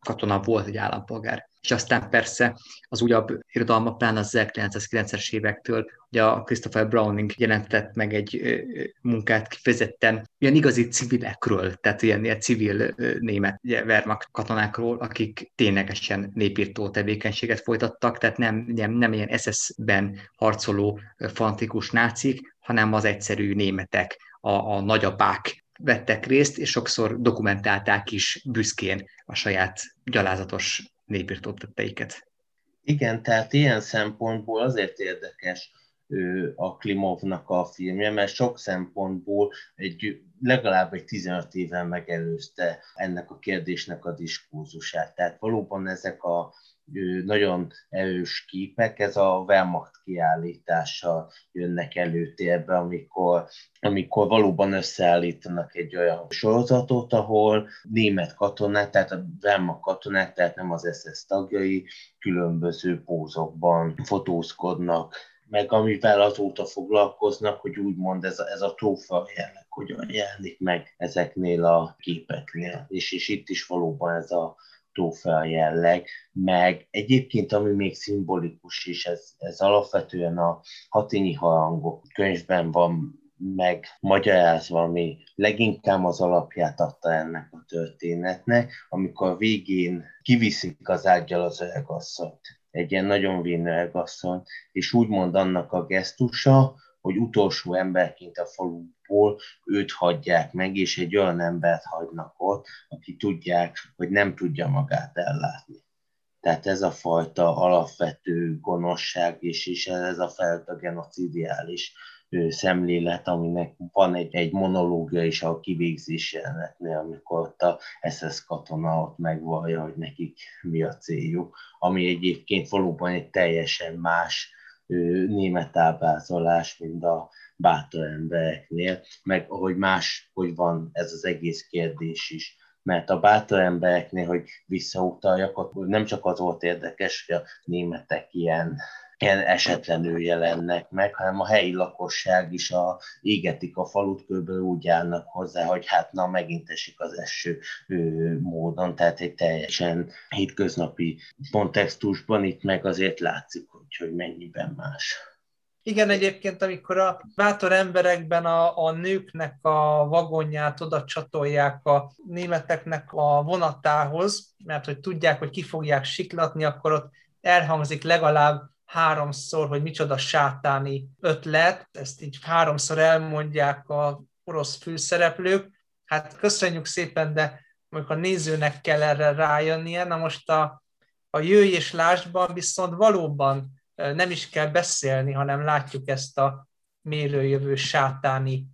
katona volt, egy állampolgár. És aztán persze az újabb irodalma, pláne az 1990-es évektől, ugye a Christopher Browning jelentett meg egy munkát kifejezetten ilyen igazi civilekről, tehát ilyen, ilyen civil német Wehrmacht katonákról, akik ténylegesen népírtó tevékenységet folytattak, tehát nem, nem, nem ilyen SS-ben harcoló fanatikus nácik, hanem az egyszerű németek, a, a nagyapák vettek részt, és sokszor dokumentálták is büszkén a saját gyalázatos népírtó. Igen, tehát ilyen szempontból azért érdekes a Klimovnak a filmje, mert sok szempontból egy, legalább egy 15 éven megelőzte ennek a kérdésnek a diskurzusát. Tehát valóban ezek a nagyon erős képek, ez a Wehrmacht kiállítással jönnek előtérbe, amikor, amikor valóban összeállítanak egy olyan sorozatot, ahol német katonák, tehát a Wehrmacht katonák, tehát nem az SS tagjai, különböző pózokban fotózkodnak, meg amivel azóta foglalkoznak, hogy úgymond ez a, ez a trófa jelleg hogyan jelenik meg ezeknél a képeknél. És, és itt is valóban ez a fel jelleg, meg egyébként, ami még szimbolikus is, ez, ez alapvetően a hatényi harangok könyvben van meg magyarázva, ami leginkább az alapját adta ennek a történetnek, amikor a végén kiviszik az ágyal az öregasszonyt, egy ilyen nagyon vénő öregasszony, és úgymond annak a gesztusa, hogy utolsó emberként a faluból őt hagyják meg, és egy olyan embert hagynak ott, aki tudják, hogy nem tudja magát ellátni. Tehát ez a fajta alapvető gonoszság, és, és ez a fajta genocidiális szemlélet, aminek van egy, egy monológia is a kivégzés jelenetnél, amikor ott a SS katona ott megvallja, hogy nekik mi a céljuk, ami egyébként valóban egy teljesen más német ábrázolás, mint a bátor embereknél, meg hogy más, hogy van ez az egész kérdés is. Mert a bátor embereknél, hogy visszautaljak, nem csak az volt érdekes, hogy a németek ilyen esetlenül jelennek meg, hanem a helyi lakosság is a, égetik a falut, kb. úgy állnak hozzá, hogy hát na megint esik az eső ő, módon, tehát egy teljesen hétköznapi kontextusban itt meg azért látszik, hogy, hogy mennyiben más. Igen, egyébként, amikor a bátor emberekben a, a nőknek a vagonját oda csatolják a németeknek a vonatához, mert hogy tudják, hogy ki fogják siklatni, akkor ott elhangzik legalább háromszor, hogy micsoda sátáni ötlet, ezt így háromszor elmondják a orosz főszereplők. Hát köszönjük szépen, de mondjuk a nézőnek kell erre rájönnie. Na most a, a jöjj és lásdban viszont valóban nem is kell beszélni, hanem látjuk ezt a mérőjövő sátáni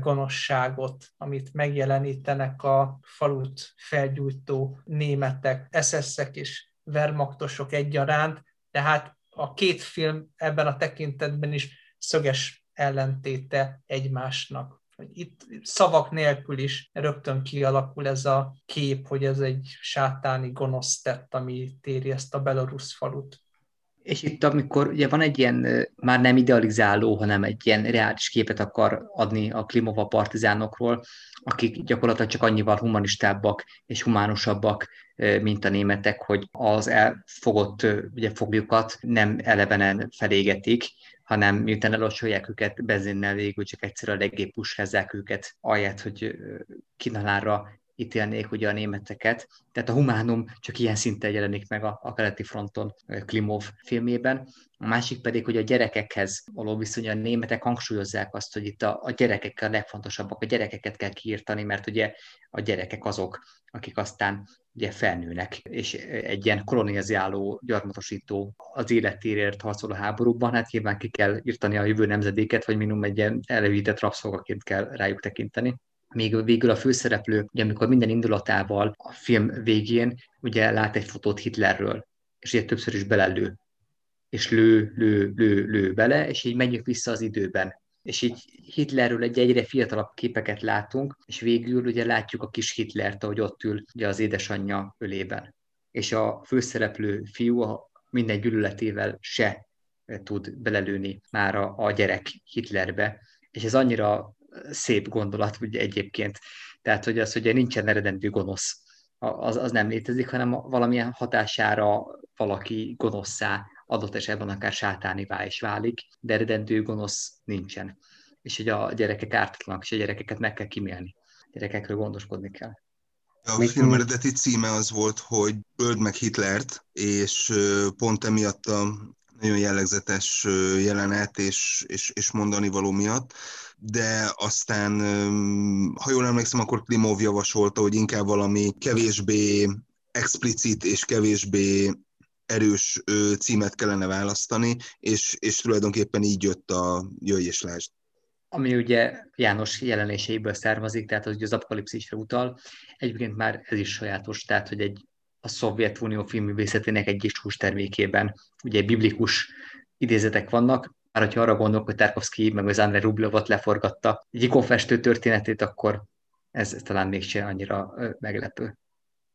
gonoszságot, amit megjelenítenek a falut felgyújtó németek, eszeszek és vermaktosok egyaránt, tehát a két film ebben a tekintetben is szöges ellentéte egymásnak. Itt szavak nélkül is rögtön kialakul ez a kép, hogy ez egy sátáni gonosz tett, ami téri ezt a belorusz falut. És itt, amikor ugye van egy ilyen már nem idealizáló, hanem egy ilyen reális képet akar adni a Klimova partizánokról, akik gyakorlatilag csak annyival humanistábbak és humánusabbak, mint a németek, hogy az elfogott ugye, foglyokat nem elevenen felégetik, hanem miután elocsolják őket benzinnel végül csak egyszer a legépushezzák őket, ahelyett, hogy kinalára ítélnék ugye a németeket. Tehát a humánum csak ilyen szinten jelenik meg a, a keleti fronton Klimov filmében. A másik pedig, hogy a gyerekekhez való viszony, a németek hangsúlyozzák azt, hogy itt a, a gyerekek a legfontosabbak, a gyerekeket kell kiírtani, mert ugye a gyerekek azok, akik aztán ugye felnőnek, és egy ilyen kolonializáló, gyarmatosító, az életérért harcoló háborúban, hát nyilván ki kell írtani a jövő nemzedéket, vagy minimum egy ilyen elevített rabszolgaként kell rájuk tekinteni még végül a főszereplő, ugye amikor minden indulatával a film végén ugye lát egy fotót Hitlerről, és ugye többször is belelő, és lő, lő, lő, lő bele, és így menjünk vissza az időben. És így Hitlerről egy egyre fiatalabb képeket látunk, és végül ugye látjuk a kis Hitlert, ahogy ott ül ugye az édesanyja ölében. És a főszereplő fiú a minden gyűlöletével se tud belelőni már a, a gyerek Hitlerbe, és ez annyira szép gondolat ugye egyébként. Tehát, hogy az, hogy nincsen eredendő gonosz, az, az nem létezik, hanem valamilyen hatására valaki gonoszszá, adott esetben akár sátánivá is válik, de eredendő gonosz nincsen. És hogy a gyerekek ártatlanak, és a gyerekeket meg kell kimélni. A gyerekekről gondoskodni kell. A film eredeti címe az volt, hogy Öld meg Hitlert, és pont emiatt a nagyon jellegzetes jelenet és, és, és mondani való miatt de aztán, ha jól emlékszem, akkor Klimov javasolta, hogy inkább valami kevésbé explicit és kevésbé erős címet kellene választani, és, és tulajdonképpen így jött a Jöjj és Lásd. Ami ugye János jelenéseiből származik, tehát az, az apokalipszisre utal. Egyébként már ez is sajátos, tehát hogy egy a Szovjetunió filmművészetének egy is termékében ugye biblikus idézetek vannak, már hogyha arra gondolok, hogy Tarkovsky meg az Andrei Rublovot leforgatta egy ikonfestő történetét, akkor ez, talán mégsem annyira meglepő.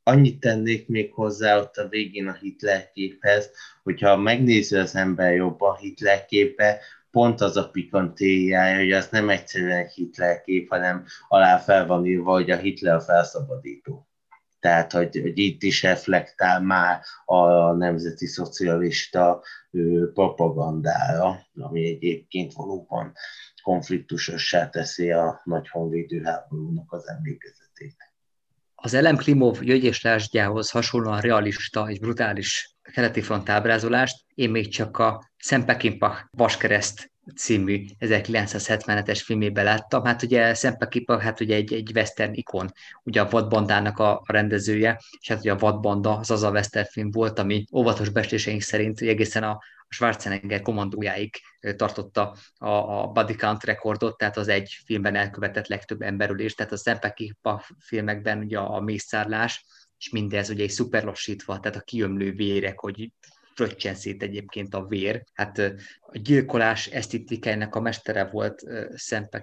Annyit tennék még hozzá ott a végén a Hitler képhez, hogyha megnézi az ember jobban Hitler képe, pont az a pikantéjája, hogy az nem egyszerűen egy Hitler kép, hanem alá fel van írva, hogy a Hitler felszabadító. Tehát, hogy, hogy itt is reflektál már a nemzeti szocialista propagandára, ami egyébként valóban konfliktusossá teszi a nagy honvédő háborúnak az emlékezetét. Az Elem Klimov Jögy Lásgyához hasonlóan realista és brutális keleti front ábrázolást én még csak a Szempekinpach Vaskereszt című 1977-es filmében láttam. Hát ugye Szempekipa, hát ugye egy, egy western ikon, ugye a vadbandának a, rendezője, és hát ugye a vadbanda az az a western film volt, ami óvatos bestéseink szerint egészen a, Schwarzenegger kommandójáig tartotta a, a body count rekordot, tehát az egy filmben elkövetett legtöbb emberülés, tehát a Szempekipa filmekben ugye a mészárlás, és mindez ugye egy szuperlassítva, tehát a kiömlő vérek, hogy fröccsen szét egyébként a vér. Hát a gyilkolás esztetikájának a mestere volt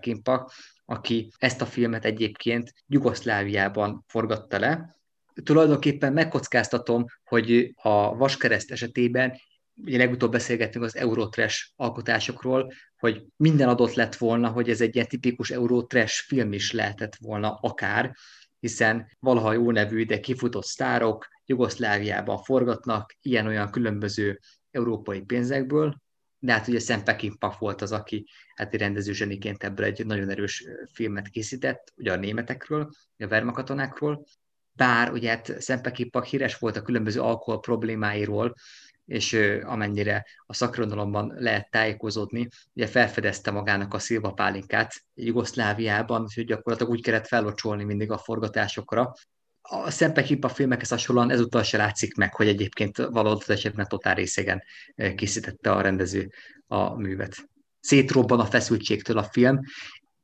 Kimpak, aki ezt a filmet egyébként Jugoszláviában forgatta le. Tulajdonképpen megkockáztatom, hogy a Vaskereszt esetében ugye legutóbb beszélgettünk az Eurotrash alkotásokról, hogy minden adott lett volna, hogy ez egy ilyen tipikus Eurotrash film is lehetett volna akár, hiszen valaha jó nevű, de kifutott sztárok Jugoszláviában forgatnak ilyen-olyan különböző európai pénzekből, de hát ugye Sam Peckinpah volt az, aki hát rendező zseniként ebből egy nagyon erős filmet készített, ugye a németekről, a vermakatonákról, bár ugye hát Sam Peckinpah híres volt a különböző alkohol problémáiról, és amennyire a szakirodalomban lehet tájékozódni, ugye felfedezte magának a szilva pálinkát Jugoszláviában, úgyhogy gyakorlatilag úgy kellett fellocsolni mindig a forgatásokra. A Szempekipa filmekhez hasonlóan ezúttal se látszik meg, hogy egyébként valóban esetben totál részegen készítette a rendező a művet. Szétrobban a feszültségtől a film,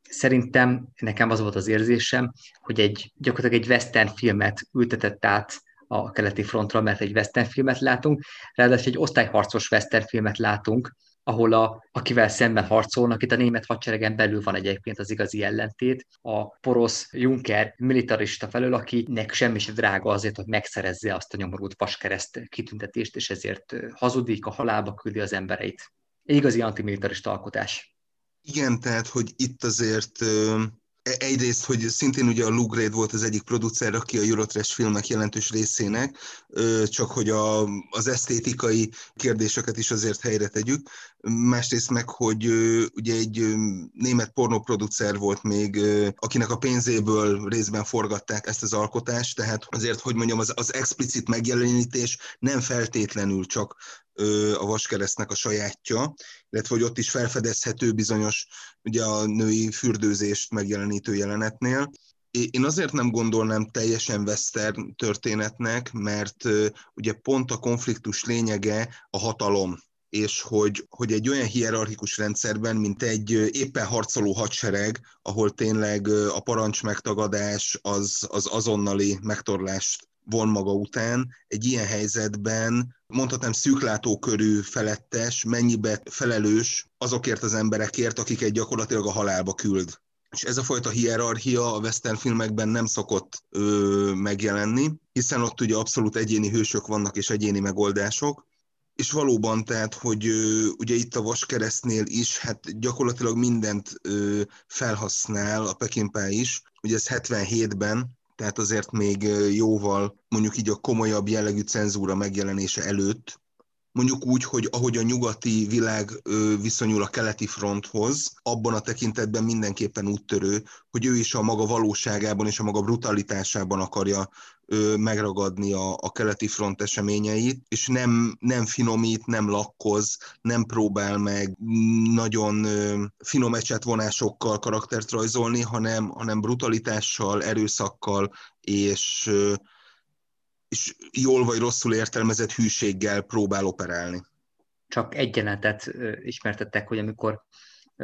szerintem nekem az volt az érzésem, hogy egy gyakorlatilag egy western filmet ültetett át a keleti frontra, mert egy western filmet látunk, ráadásul egy osztályharcos western filmet látunk, ahol a, akivel szemben harcolnak, itt a német hadseregen belül van egyébként az igazi ellentét, a porosz Juncker militarista felől, akinek semmi sem drága azért, hogy megszerezze azt a nyomorult paskereszt kitüntetést, és ezért hazudik, a halálba küldi az embereit. Egy igazi antimilitarista alkotás. Igen, tehát, hogy itt azért egyrészt, hogy szintén ugye a Lou Grade volt az egyik producer, aki a Eurotrash filmek jelentős részének, csak hogy a, az esztétikai kérdéseket is azért helyre tegyük. Másrészt meg, hogy ugye egy német pornoproducer volt még, akinek a pénzéből részben forgatták ezt az alkotást, tehát azért, hogy mondjam, az, az explicit megjelenítés nem feltétlenül csak a vaskeresztnek a sajátja, illetve hogy ott is felfedezhető bizonyos ugye a női fürdőzést megjelenítő jelenetnél. Én azért nem gondolnám teljesen western történetnek, mert ugye pont a konfliktus lényege a hatalom, és hogy, hogy egy olyan hierarchikus rendszerben, mint egy éppen harcoló hadsereg, ahol tényleg a parancs megtagadás az, az azonnali megtorlást von maga után, egy ilyen helyzetben mondhatnám szűklátókörű felettes, mennyibe felelős azokért az emberekért, akiket gyakorlatilag a halálba küld. És ez a fajta hierarchia a western filmekben nem szokott ö, megjelenni, hiszen ott ugye abszolút egyéni hősök vannak és egyéni megoldások, és valóban, tehát, hogy ö, ugye itt a Vaskeresztnél is, hát gyakorlatilag mindent ö, felhasznál, a Pekinpá is, ugye ez 77-ben, tehát azért még jóval mondjuk így a komolyabb jellegű cenzúra megjelenése előtt, mondjuk úgy, hogy ahogy a nyugati világ viszonyul a keleti fronthoz, abban a tekintetben mindenképpen úttörő, hogy ő is a maga valóságában és a maga brutalitásában akarja megragadni a, a keleti front eseményeit, és nem, nem finomít, nem lakkoz, nem próbál meg nagyon finom ecsetvonásokkal karaktert rajzolni, hanem, hanem brutalitással, erőszakkal és, és jól vagy rosszul értelmezett hűséggel próbál operálni. Csak egy jelenetet ismertettek, hogy amikor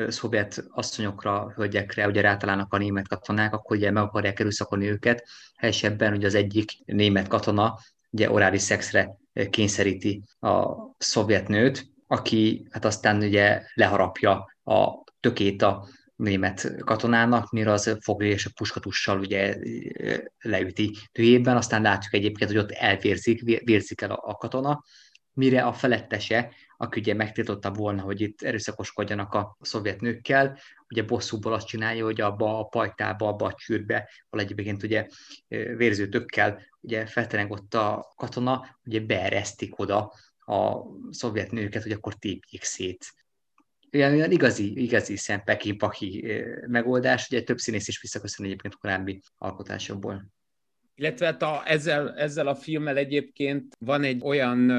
szovjet asszonyokra, hölgyekre ugye rátalálnak a német katonák, akkor ugye meg akarják erőszakolni őket. Helyesebben ugye az egyik német katona ugye orális szexre kényszeríti a szovjet nőt, aki hát aztán ugye leharapja a tökét a német katonának, mire az fogja és a puskatussal ugye leüti tüjében, aztán látjuk egyébként, hogy ott elvérzik, vérzik el a, a katona, mire a felettese, aki ugye megtiltotta volna, hogy itt erőszakoskodjanak a szovjet nőkkel, ugye bosszúból azt csinálja, hogy abba a pajtába, abba a csűrbe, egyébként ugye vérző tökkel ugye feltereng ott a katona, ugye beeresztik oda a szovjet nőket, hogy akkor tépjék szét. Olyan, olyan igazi, igazi szempeki-paki megoldás, ugye több színész is visszaköszön egyébként korábbi alkotásokból. Illetve hát a, ezzel, ezzel a filmmel egyébként van egy olyan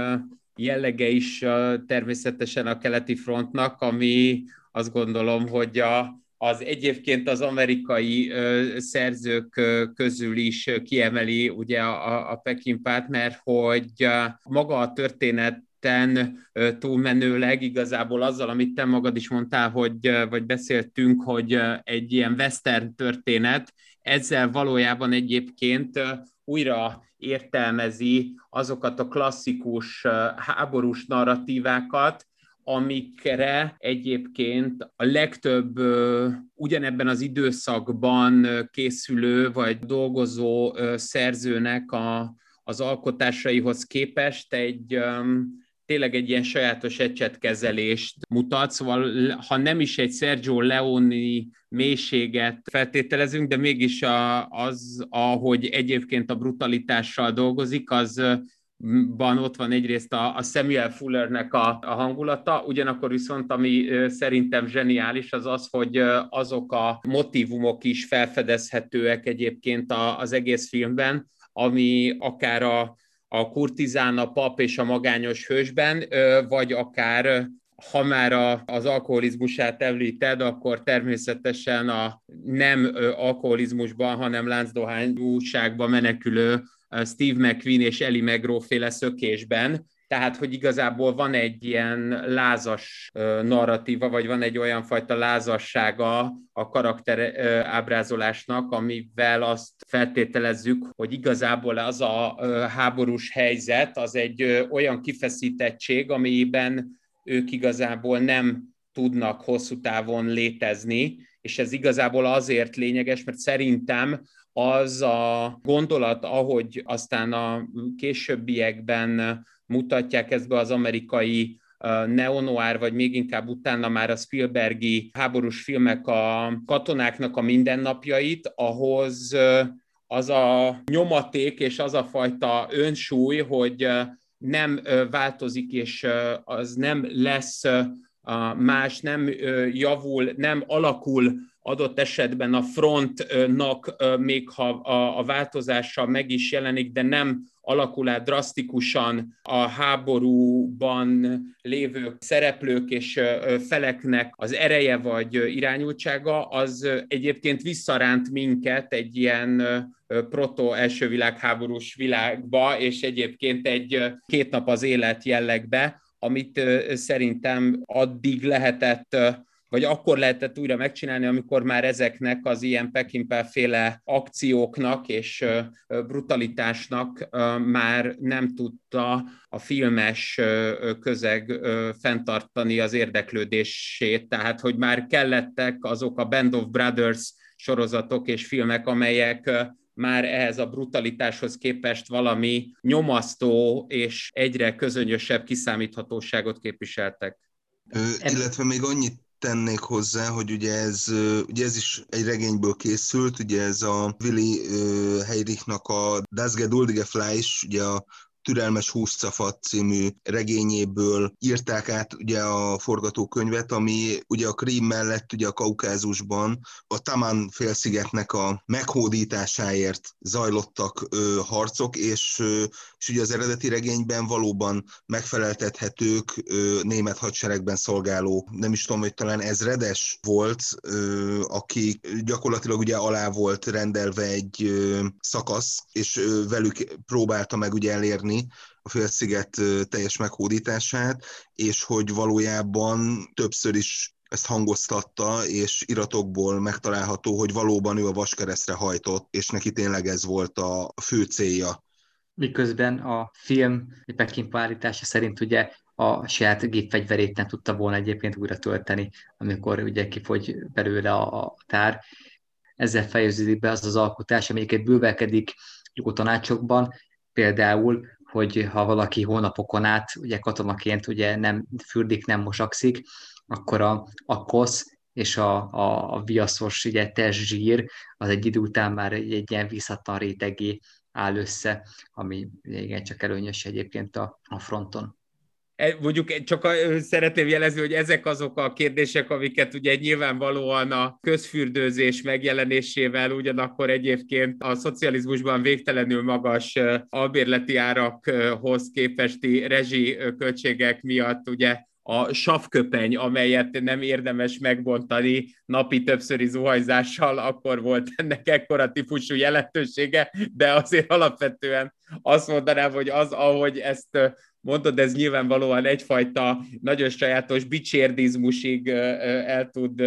jellege is természetesen a keleti frontnak, ami azt gondolom, hogy a, az egyébként az amerikai ö, szerzők közül is kiemeli ugye a, a Pekinpát, mert hogy maga a történet túlmenőleg igazából azzal, amit te magad is mondtál, hogy, vagy beszéltünk, hogy egy ilyen western történet, ezzel valójában egyébként újra értelmezi azokat a klasszikus háborús narratívákat, amikre egyébként a legtöbb ugyanebben az időszakban készülő vagy dolgozó szerzőnek a, az alkotásaihoz képest egy tényleg egy ilyen sajátos ecsetkezelést mutat, szóval ha nem is egy Sergio Leone mélységet feltételezünk, de mégis a, az, ahogy egyébként a brutalitással dolgozik, az van, ott van egyrészt a, a Samuel Fullernek a, a hangulata, ugyanakkor viszont ami szerintem zseniális, az az, hogy azok a motivumok is felfedezhetőek egyébként a, az egész filmben, ami akár a, a kurtizán, a pap és a magányos hősben, vagy akár ha már a, az alkoholizmusát említed, akkor természetesen a nem alkoholizmusban, hanem láncdohányúságban menekülő Steve McQueen és Eli McGraw féle szökésben, tehát, hogy igazából van egy ilyen lázas narratíva, vagy van egy olyan fajta lázassága a karakter ábrázolásnak, amivel azt feltételezzük, hogy igazából az a háborús helyzet, az egy olyan kifeszítettség, amiben ők igazából nem tudnak hosszú távon létezni, és ez igazából azért lényeges, mert szerintem az a gondolat, ahogy aztán a későbbiekben mutatják ezt be az amerikai neonoár, vagy még inkább utána már a Spielbergi háborús filmek a katonáknak a mindennapjait, ahhoz az a nyomaték és az a fajta önsúly, hogy nem változik, és az nem lesz más, nem javul, nem alakul adott esetben a frontnak, még ha a változása meg is jelenik, de nem alakul át drasztikusan a háborúban lévő szereplők és feleknek az ereje vagy irányultsága, az egyébként visszaránt minket egy ilyen proto első világháborús világba, és egyébként egy két nap az élet jellegbe, amit szerintem addig lehetett vagy akkor lehetett újra megcsinálni, amikor már ezeknek az ilyen Peckinpah féle akcióknak és brutalitásnak már nem tudta a filmes közeg fenntartani az érdeklődését, tehát hogy már kellettek azok a Band of Brothers sorozatok és filmek, amelyek már ehhez a brutalitáshoz képest valami nyomasztó és egyre közönösebb kiszámíthatóságot képviseltek. Ö, illetve még annyit tennék hozzá, hogy ugye ez, ugye ez is egy regényből készült, ugye ez a Willy Heirichnak a Das Geduldige Fleisch, ugye a Türelmes Húszcafat című regényéből írták át ugye a forgatókönyvet, ami ugye a Krím mellett ugye a Kaukázusban a Taman félszigetnek a meghódításáért zajlottak ö, harcok, és, ö, és ugye az eredeti regényben valóban megfeleltethetők ö, német hadseregben szolgáló, nem is tudom, hogy talán ezredes volt, ö, aki gyakorlatilag ugye alá volt rendelve egy ö, szakasz, és ö, velük próbálta meg ugye elérni elérni a félsziget teljes meghódítását, és hogy valójában többször is ezt hangoztatta, és iratokból megtalálható, hogy valóban ő a vaskeresztre hajtott, és neki tényleg ez volt a fő célja. Miközben a film Pekin állítása szerint ugye a saját gépfegyverét nem tudta volna egyébként újra tölteni, amikor ugye kifogy belőle a tár. Ezzel fejeződik be az az alkotás, amelyiket bővelkedik tanácsokban, például hogy ha valaki hónapokon át, ugye katonaként ugye nem fürdik, nem mosakszik, akkor a, a kosz és a, a, a viaszos ugye, test zsír az egy idő után már egy, egy ilyen visszatlan rétegé áll össze, ami igen, csak előnyös egyébként a, a fronton. E, mondjuk csak szeretném jelezni, hogy ezek azok a kérdések, amiket ugye nyilvánvalóan a közfürdőzés megjelenésével ugyanakkor egyébként a szocializmusban végtelenül magas albérleti árakhoz képesti rezsi költségek miatt ugye a savköpeny, amelyet nem érdemes megbontani napi többszöri zuhajzással, akkor volt ennek ekkora típusú jelentősége, de azért alapvetően azt mondanám, hogy az, ahogy ezt mondod, ez nyilvánvalóan egyfajta nagyon sajátos bicsérdizmusig el tud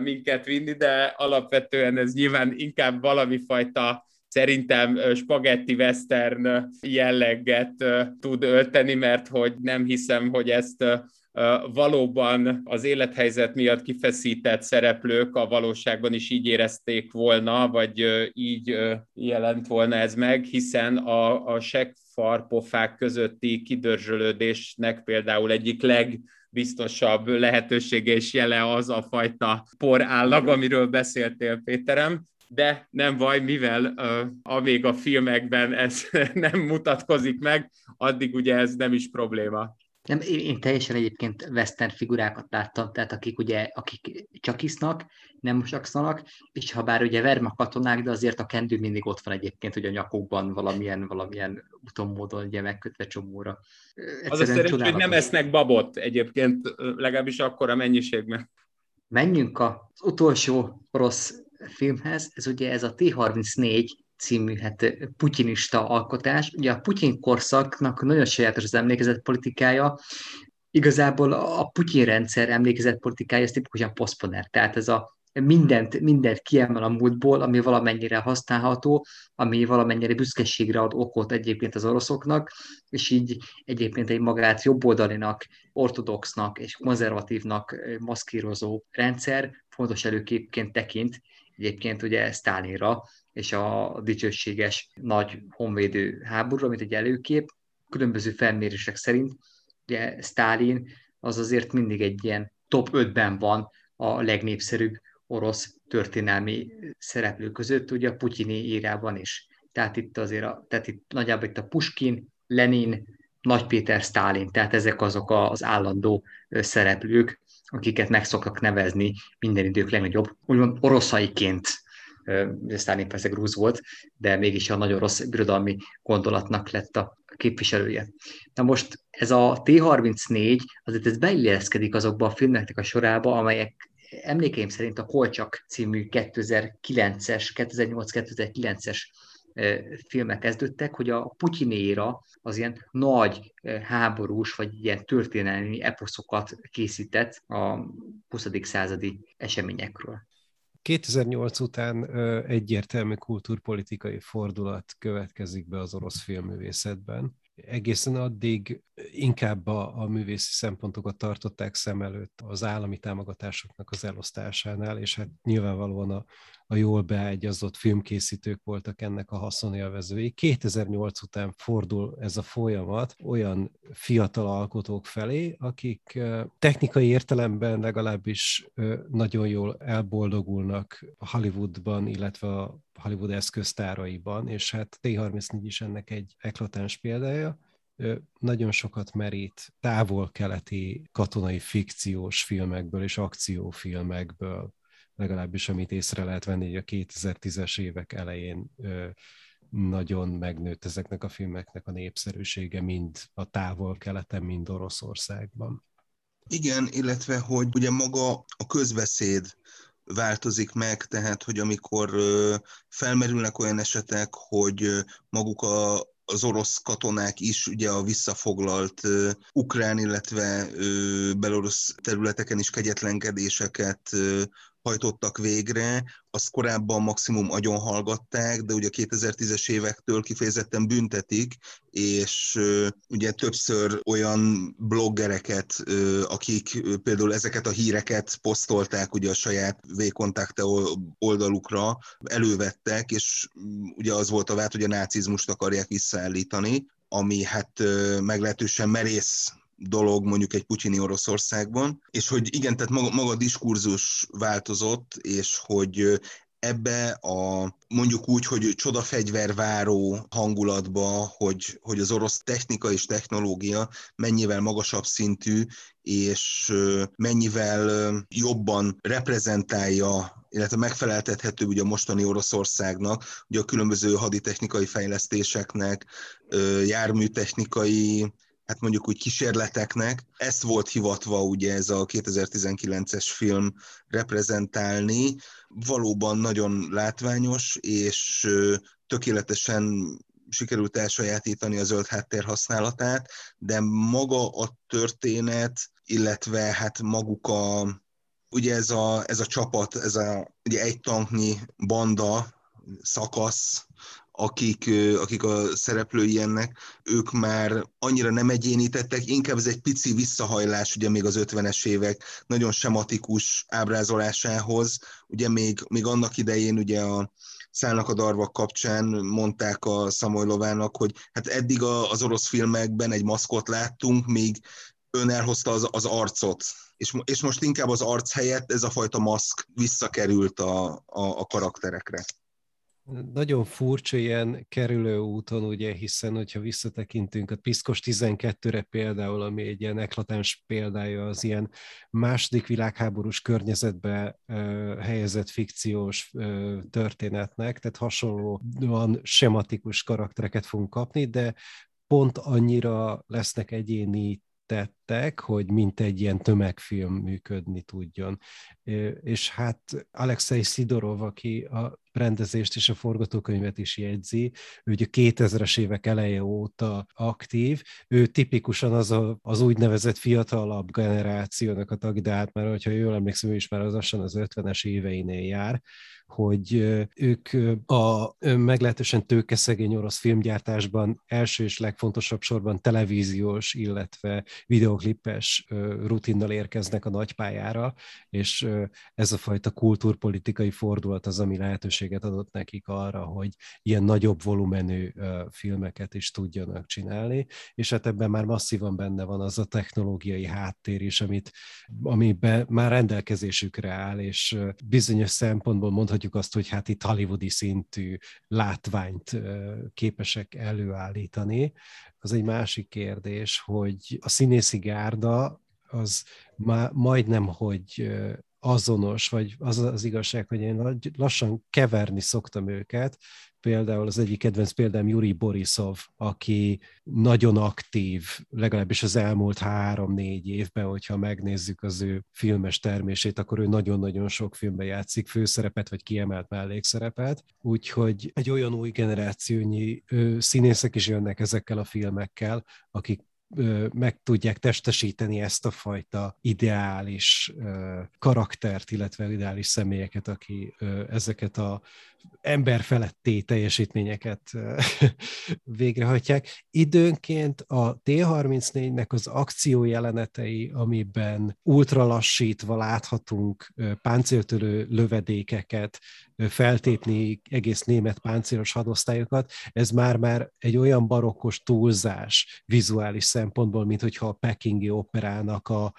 minket vinni, de alapvetően ez nyilván inkább valami fajta szerintem spagetti western jelleget tud ölteni, mert hogy nem hiszem, hogy ezt valóban az élethelyzet miatt kifeszített szereplők a valóságban is így érezték volna, vagy így jelent volna ez meg, hiszen a, a farpofák közötti kidörzsölődésnek például egyik legbiztosabb lehetősége és jele az a fajta porállag, amiről beszéltél, Péterem, de nem baj, mivel uh, amíg a filmekben ez [laughs] nem mutatkozik meg, addig ugye ez nem is probléma. Nem, én, én teljesen egyébként western figurákat láttam, tehát akik ugye, akik csak isznak, nem sakszanak, és ha bár ugye verma katonák, de azért a kendő mindig ott van egyébként, hogy a nyakukban valamilyen, valamilyen úton módon ugye megkötve csomóra. Egyszerűen az a szerencsé, hogy nem esznek babot egyébként, legalábbis akkor a mennyiségben. Menjünk az utolsó rossz filmhez, ez ugye ez a T-34 című hát, putinista alkotás. Ugye a Putyin korszaknak nagyon sajátos az emlékezetpolitikája, igazából a Putyin rendszer emlékezetpolitikája ez tipikusan poszponer, tehát ez a mindent, mindent kiemel a múltból, ami valamennyire használható, ami valamennyire büszkeségre ad okot egyébként az oroszoknak, és így egyébként egy magát jobboldalinak, ortodoxnak és konzervatívnak maszkírozó rendszer fontos előképként tekint egyébként ugye Sztálinra, és a dicsőséges nagy honvédő háborúra, mint egy előkép. Különböző felmérések szerint ugye Stalin az azért mindig egy ilyen top 5-ben van a legnépszerűbb orosz történelmi szereplő között, ugye a putyini írában is. Tehát itt azért, a, tehát itt nagyjából itt a Puskin, Lenin, Nagy Péter, Stálin, tehát ezek azok az állandó szereplők, akiket meg szoktak nevezni minden idők legnagyobb, úgymond oroszaiként Sztálin persze grúz volt, de mégis a nagyon rossz birodalmi gondolatnak lett a képviselője. Na most ez a T-34, azért ez beilleszkedik azokba a filmeknek a sorába, amelyek emlékeim szerint a Kolcsak című 2009-es, 2008-2009-es filmek kezdődtek, hogy a Putyinéra az ilyen nagy háborús, vagy ilyen történelmi eposzokat készített a 20. századi eseményekről. 2008 után egyértelmű kultúrpolitikai fordulat következik be az orosz filmművészetben. Egészen addig inkább a, a művészi szempontokat tartották szem előtt az állami támogatásoknak az elosztásánál, és hát nyilvánvalóan a, a jól beágyazott filmkészítők voltak ennek a haszonélvezői. 2008 után fordul ez a folyamat olyan fiatal alkotók felé, akik technikai értelemben legalábbis nagyon jól elboldogulnak Hollywoodban, illetve a Hollywood eszköztáraiban, és hát T-34 is ennek egy eklatáns példája. Nagyon sokat merít távol-keleti katonai fikciós filmekből és akciófilmekből, legalábbis amit észre lehet venni, hogy a 2010-es évek elején nagyon megnőtt ezeknek a filmeknek a népszerűsége, mind a távol-keleten, mind Oroszországban. Igen, illetve hogy ugye maga a közbeszéd változik meg, tehát hogy amikor felmerülnek olyan esetek, hogy maguk a, az orosz katonák is ugye a visszafoglalt uh, ukrán, illetve uh, belorusz területeken is kegyetlenkedéseket uh, hajtottak végre, azt korábban maximum agyon hallgatták, de ugye a 2010-es évektől kifejezetten büntetik, és ugye többször olyan bloggereket, akik például ezeket a híreket posztolták ugye a saját V-kontakte oldalukra, elővettek, és ugye az volt a vált, hogy a nácizmust akarják visszaállítani, ami hát meglehetősen merész dolog mondjuk egy putyini Oroszországban, és hogy igen, tehát maga, maga a diskurzus változott, és hogy ebbe a mondjuk úgy, hogy csodafegyverváró hangulatba, hogy, hogy az orosz technika és technológia mennyivel magasabb szintű, és mennyivel jobban reprezentálja illetve megfeleltethető ugye a mostani Oroszországnak, ugye a különböző haditechnikai fejlesztéseknek, járműtechnikai hát mondjuk úgy kísérleteknek. Ezt volt hivatva ugye ez a 2019-es film reprezentálni. Valóban nagyon látványos, és tökéletesen sikerült elsajátítani a zöld háttér használatát, de maga a történet, illetve hát maguk a, ugye ez a, ez a csapat, ez a ugye egy tanknyi banda, szakasz, akik, akik a szereplői ennek, ők már annyira nem egyénítettek, inkább ez egy pici visszahajlás ugye még az 50-es évek nagyon sematikus ábrázolásához, ugye még, még annak idején ugye a Szállnak a darvak kapcsán mondták a Szamojlovának, hogy hát eddig az orosz filmekben egy maszkot láttunk, míg ön elhozta az, az arcot, és, és most inkább az arc helyett ez a fajta maszk visszakerült a, a, a karakterekre. Nagyon furcsa ilyen kerülő úton, ugye, hiszen hogyha visszatekintünk a Piszkos 12-re például, ami egy ilyen eklatáns példája az ilyen második világháborús környezetbe uh, helyezett fikciós uh, történetnek, tehát hasonlóan sematikus karaktereket fogunk kapni, de pont annyira lesznek egyéni tettek, hogy mint egy ilyen tömegfilm működni tudjon. És hát Alexei Szidorov, aki a rendezést és a forgatókönyvet is jegyzi, ő ugye 2000-es évek eleje óta aktív, ő tipikusan az a, az úgynevezett fiatalabb generációnak a tag, de hát már, hogyha jól emlékszem, ő is már az az 50-es éveinél jár, hogy ők a meglehetősen tőkeszegény orosz filmgyártásban első és legfontosabb sorban televíziós, illetve videó videoklippes rutinnal érkeznek a nagypályára, és ez a fajta kultúrpolitikai fordulat az, ami lehetőséget adott nekik arra, hogy ilyen nagyobb volumenű filmeket is tudjanak csinálni, és hát ebben már masszívan benne van az a technológiai háttér is, amit, amiben már rendelkezésükre áll, és bizonyos szempontból mondhatjuk azt, hogy hát itt hollywoodi szintű látványt képesek előállítani. Az egy másik kérdés, hogy a színészi gárda az má, majdnem, hogy azonos, vagy az az igazság, hogy én lassan keverni szoktam őket, például az egyik kedvenc példám Yuri Borisov, aki nagyon aktív, legalábbis az elmúlt három-négy évben, hogyha megnézzük az ő filmes termését, akkor ő nagyon-nagyon sok filmben játszik főszerepet, vagy kiemelt mellékszerepet, úgyhogy egy olyan új generációnyi színészek is jönnek ezekkel a filmekkel, akik meg tudják testesíteni ezt a fajta ideális karaktert, illetve ideális személyeket, aki ezeket a ember feletti teljesítményeket [laughs] végrehajtják. Időnként a T-34-nek az akció jelenetei, amiben ultralassítva láthatunk páncéltörő lövedékeket, feltépni egész német páncélos hadosztályokat, ez már-már egy olyan barokkos túlzás vizuális szempontból, mint hogyha a pekingi operának a,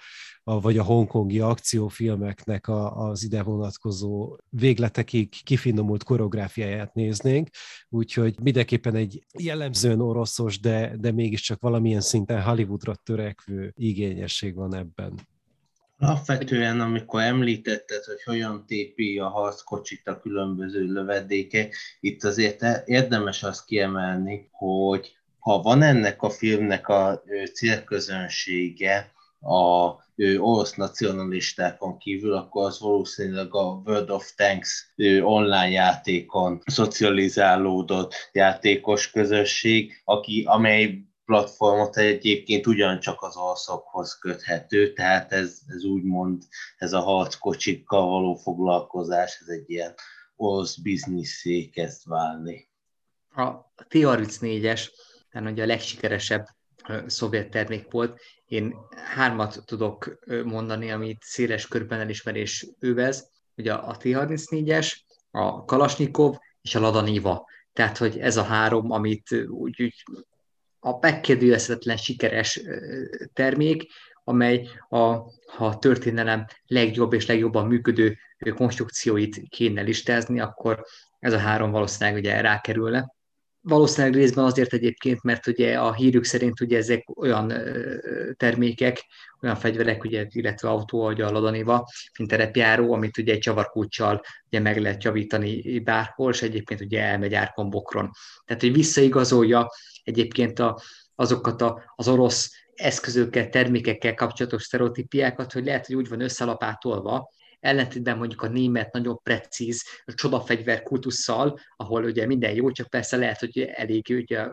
a, vagy a hongkongi akciófilmeknek a, az ide vonatkozó végletekig kifinomult koreográfiáját néznénk, úgyhogy mindenképpen egy jellemzően oroszos, de, de mégiscsak valamilyen szinten Hollywoodra törekvő igényesség van ebben. Alapvetően, amikor említetted, hogy hogyan tépi a harckocsit a különböző lövedékek, itt azért érdemes azt kiemelni, hogy ha van ennek a filmnek a célközönsége, a ő, orosz nacionalistákon kívül, akkor az valószínűleg a World of Tanks ő, online játékon szocializálódott játékos közösség, aki, amely platformot egyébként ugyancsak az alszakhoz köthető, tehát ez, ez úgymond, ez a harckocsikkal való foglalkozás, ez egy ilyen orosz bizniszé kezd válni. A T-34-es, tehát ugye a legsikeresebb szovjet termék volt, én hármat tudok mondani, amit széles körben elismerés övez, ugye a T-34-es, a Kalasnyikov és a Lada Niva. Tehát, hogy ez a három, amit úgy, úgy a megkérdőjelezhetetlen sikeres termék, amely a, ha történelem legjobb és legjobban működő konstrukcióit kéne listázni, akkor ez a három valószínűleg ugye rákerülne. Valószínűleg részben azért egyébként, mert ugye a hírük szerint ugye ezek olyan termékek, olyan fegyverek, ugye, illetve autó, ahogy a Ladaniva, mint terepjáró, amit ugye egy csavarkulcsal ugye meg lehet javítani bárhol, és egyébként ugye elmegy árkombokron. Tehát, hogy visszaigazolja egyébként a, azokat a, az orosz eszközökkel, termékekkel kapcsolatos sztereotípiákat, hogy lehet, hogy úgy van összelapátolva, ellentétben mondjuk a német nagyon precíz csodafegyver kultusszal, ahol ugye minden jó, csak persze lehet, hogy elég ugye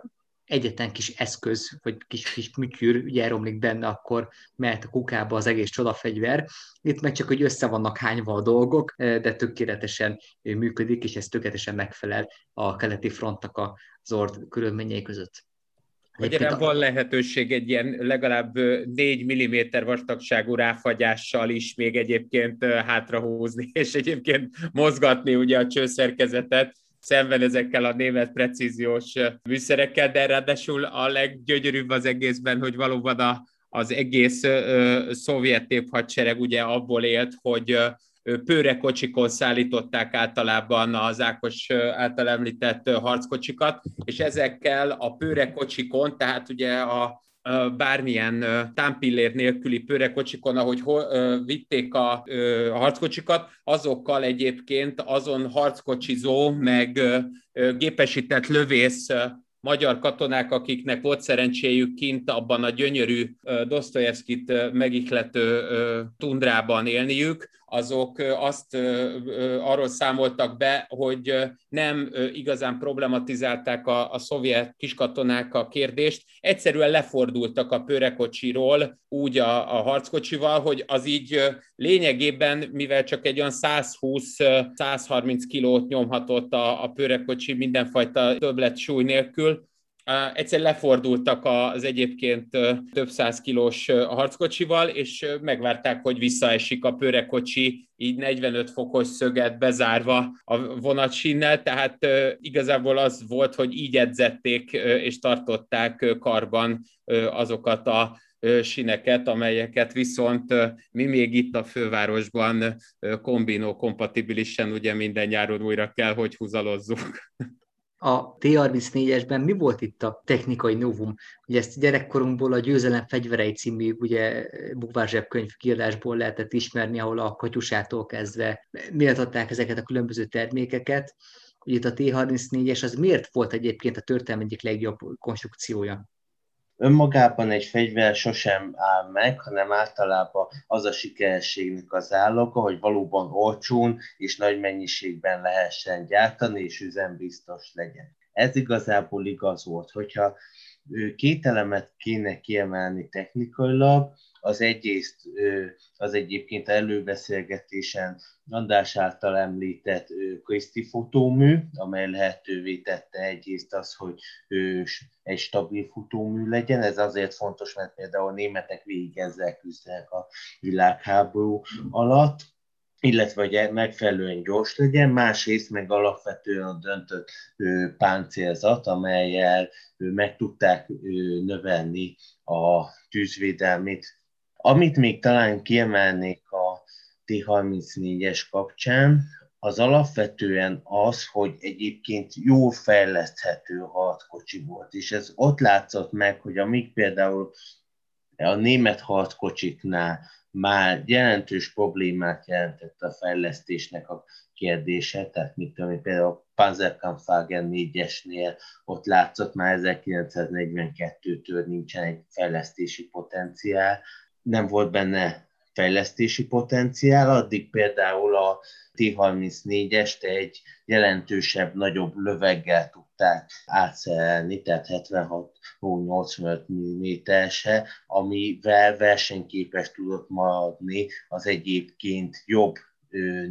egyetlen kis eszköz, vagy kis, kis műtyűr ugye elromlik benne, akkor mehet a kukába az egész csodafegyver. Itt meg csak, hogy össze vannak hányva a dolgok, de tökéletesen működik, és ez tökéletesen megfelel a keleti frontnak az ord körülményei között. Magyarán van lehetőség egy ilyen legalább 4 mm vastagságú ráfagyással is még egyébként hátrahúzni, [laughs] és egyébként mozgatni ugye a csőszerkezetet, szemben ezekkel a német precíziós műszerekkel, de ráadásul a leggyönyörűbb az egészben, hogy valóban a, az egész ö, szovjet hadsereg ugye abból élt, hogy pőrekocsikon szállították általában az Ákos által említett harckocsikat, és ezekkel a pőrekocsikon, tehát ugye a bármilyen támpillér nélküli pőrekocsikon, ahogy vitték a harckocsikat, azokkal egyébként azon harckocsizó, meg gépesített lövész magyar katonák, akiknek volt szerencséjük kint abban a gyönyörű Dostoyevskit megihlető tundrában élniük, azok azt arról számoltak be, hogy nem igazán problematizálták a, a szovjet kiskatonák a kérdést, egyszerűen lefordultak a pőrekocsiról úgy a, a harckocsival, hogy az így lényegében, mivel csak egy olyan 120-130 kilót nyomhatott a, a pőrekocsi mindenfajta többlet súly nélkül, egyszer lefordultak az egyébként több száz kilós harckocsival, és megvárták, hogy visszaesik a pörekocsi, így 45 fokos szöget bezárva a vonatsinnel, tehát igazából az volt, hogy így edzették és tartották karban azokat a sineket, amelyeket viszont mi még itt a fővárosban kombinó kompatibilisen ugye minden nyáron újra kell, hogy húzalozzuk. [laughs] A T-34-esben mi volt itt a technikai novum? Ugye ezt gyerekkorunkból a Győzelem fegyverei című ugye, bukvárzsebkönyv kiadásból lehetett ismerni, ahol a katyusától kezdve méltatták ezeket a különböző termékeket. Ugye itt a T-34-es az miért volt egyébként a történelem egyik legjobb konstrukciója? Önmagában egy fegyver sosem áll meg, hanem általában az a sikerességnek az állaga, hogy valóban olcsón és nagy mennyiségben lehessen gyártani, és üzembiztos legyen. Ez igazából igaz volt, hogyha két elemet kéne kiemelni technikailag, az egyrészt az egyébként előbeszélgetésen András által említett Kriszti futómű, amely lehetővé tette egyrészt az, hogy egy stabil futómű legyen. Ez azért fontos, mert például a németek végig ezzel küzdenek a világháború alatt illetve hogy megfelelően gyors legyen, másrészt meg alapvetően a döntött páncélzat, amelyel meg tudták növelni a tűzvédelmét amit még talán kiemelnék a T-34-es kapcsán, az alapvetően az, hogy egyébként jól fejleszthető harckocsi volt, és ez ott látszott meg, hogy amíg például a német harckocsiknál már jelentős problémát jelentett a fejlesztésnek a kérdése, tehát mit tudom, például a Panzerkampfwagen 4-esnél ott látszott már 1942-től nincsen egy fejlesztési potenciál, nem volt benne fejlesztési potenciál, addig például a T-34-est egy jelentősebb, nagyobb löveggel tudták átszerelni, tehát 76-85 mm-se, amivel versenyképes tudott maradni az egyébként jobb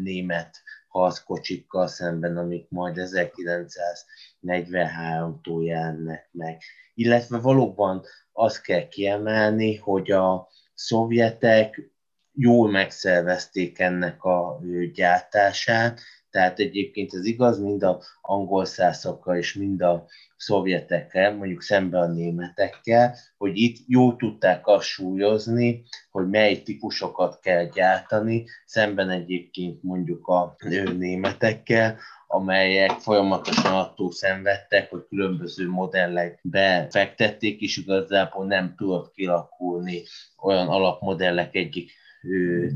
német harckocsikkal szemben, amik majd 1943-tól jelennek meg. Illetve valóban azt kell kiemelni, hogy a szovjetek jól megszervezték ennek a gyártását, tehát egyébként ez igaz mind a angol szászokkal és mind a szovjetekkel, mondjuk szemben a németekkel, hogy itt jól tudták azt súlyozni, hogy mely típusokat kell gyártani, szemben egyébként mondjuk a németekkel, amelyek folyamatosan attól szenvedtek, hogy különböző modellekbe fektették, és igazából nem tudott kilakulni olyan alapmodellek egyik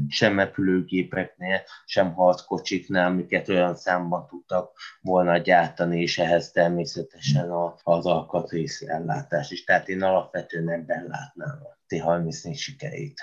sem repülőgépeknél, sem harckocsiknál, amiket olyan számban tudtak volna gyártani, és ehhez természetesen az alkatrész ellátás is. Tehát én alapvetően ebben látnám a T-34 sikerét.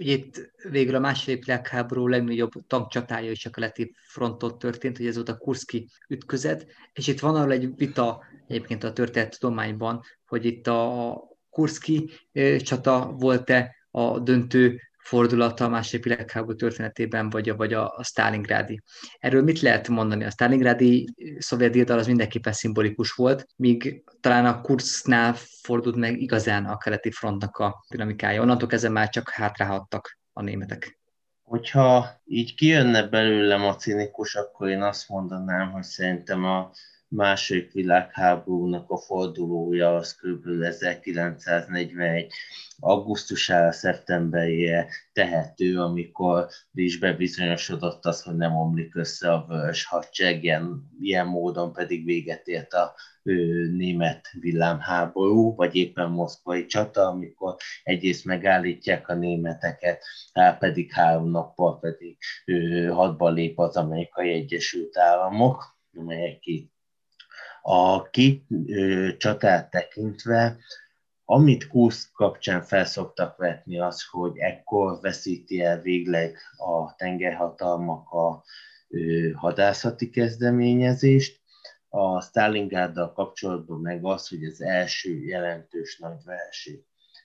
Ugye itt végül a második világháború legnagyobb tankcsatája is a keleti fronton történt, hogy ez volt a Kurszki ütközet, és itt van arra egy vita egyébként a történet tudományban, hogy itt a Kurszki csata volt-e a döntő fordulata a második világháború történetében, vagy a, vagy a, a Stalingrádi. Erről mit lehet mondani? A Stalingrádi szovjet diadal az mindenképpen szimbolikus volt, míg talán a Kurszknál fordult meg igazán a keleti frontnak a dinamikája. Onnantól kezdve már csak hátrahattak a németek. Hogyha így kijönne belőlem a cinikus, akkor én azt mondanám, hogy szerintem a második világháborúnak a fordulója az kb. 1941 augusztusára, szeptemberére tehető, amikor is bebizonyosodott az, hogy nem omlik össze a vörös hadsereg, ilyen, ilyen módon pedig véget ért a ő, német villámháború, vagy éppen moszkvai csata, amikor egyrészt megállítják a németeket, hát pedig három nappal pedig ő, hadba lép az amerikai Egyesült Államok, amelyek itt a két ö, csatát tekintve, amit Kursz kapcsán felszoktak vetni az, hogy ekkor veszíti el végleg a tengerhatalmak a ö, hadászati kezdeményezést, a Stalingráddal kapcsolatban meg az, hogy az első jelentős nagy verseny.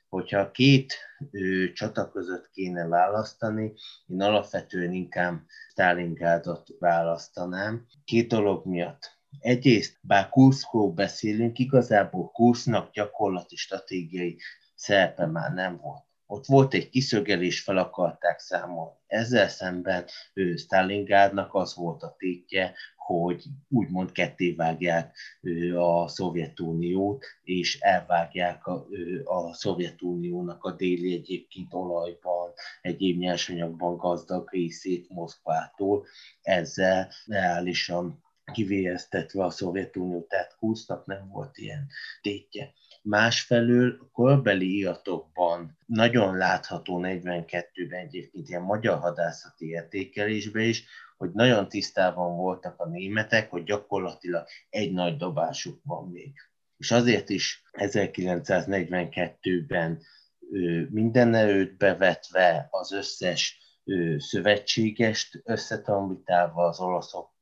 Hogyha a két ö, csata között kéne választani, én alapvetően inkább Stalingrádot választanám. Két dolog miatt. Egyrészt, bár Kurszról beszélünk, igazából Kursznak gyakorlati stratégiai szerepe már nem volt. Ott volt egy kiszögelés, fel akarták számolni. Ezzel szemben ő Stalingradnak az volt a tétje, hogy úgymond kettévágják a Szovjetuniót, és elvágják a, a Szovjetuniónak a déli egyébként olajban, egyéb nyersanyagban gazdag részét Moszkvától, ezzel reálisan kivéeztetve a Szovjetunió, tehát Kusznak nem volt ilyen tétje. Másfelől a korbeli iratokban nagyon látható 42-ben egyébként ilyen magyar hadászati értékelésben is, hogy nagyon tisztában voltak a németek, hogy gyakorlatilag egy nagy dobásuk van még. És azért is 1942-ben minden erőt bevetve az összes szövetségest összetambítálva az olaszoktól,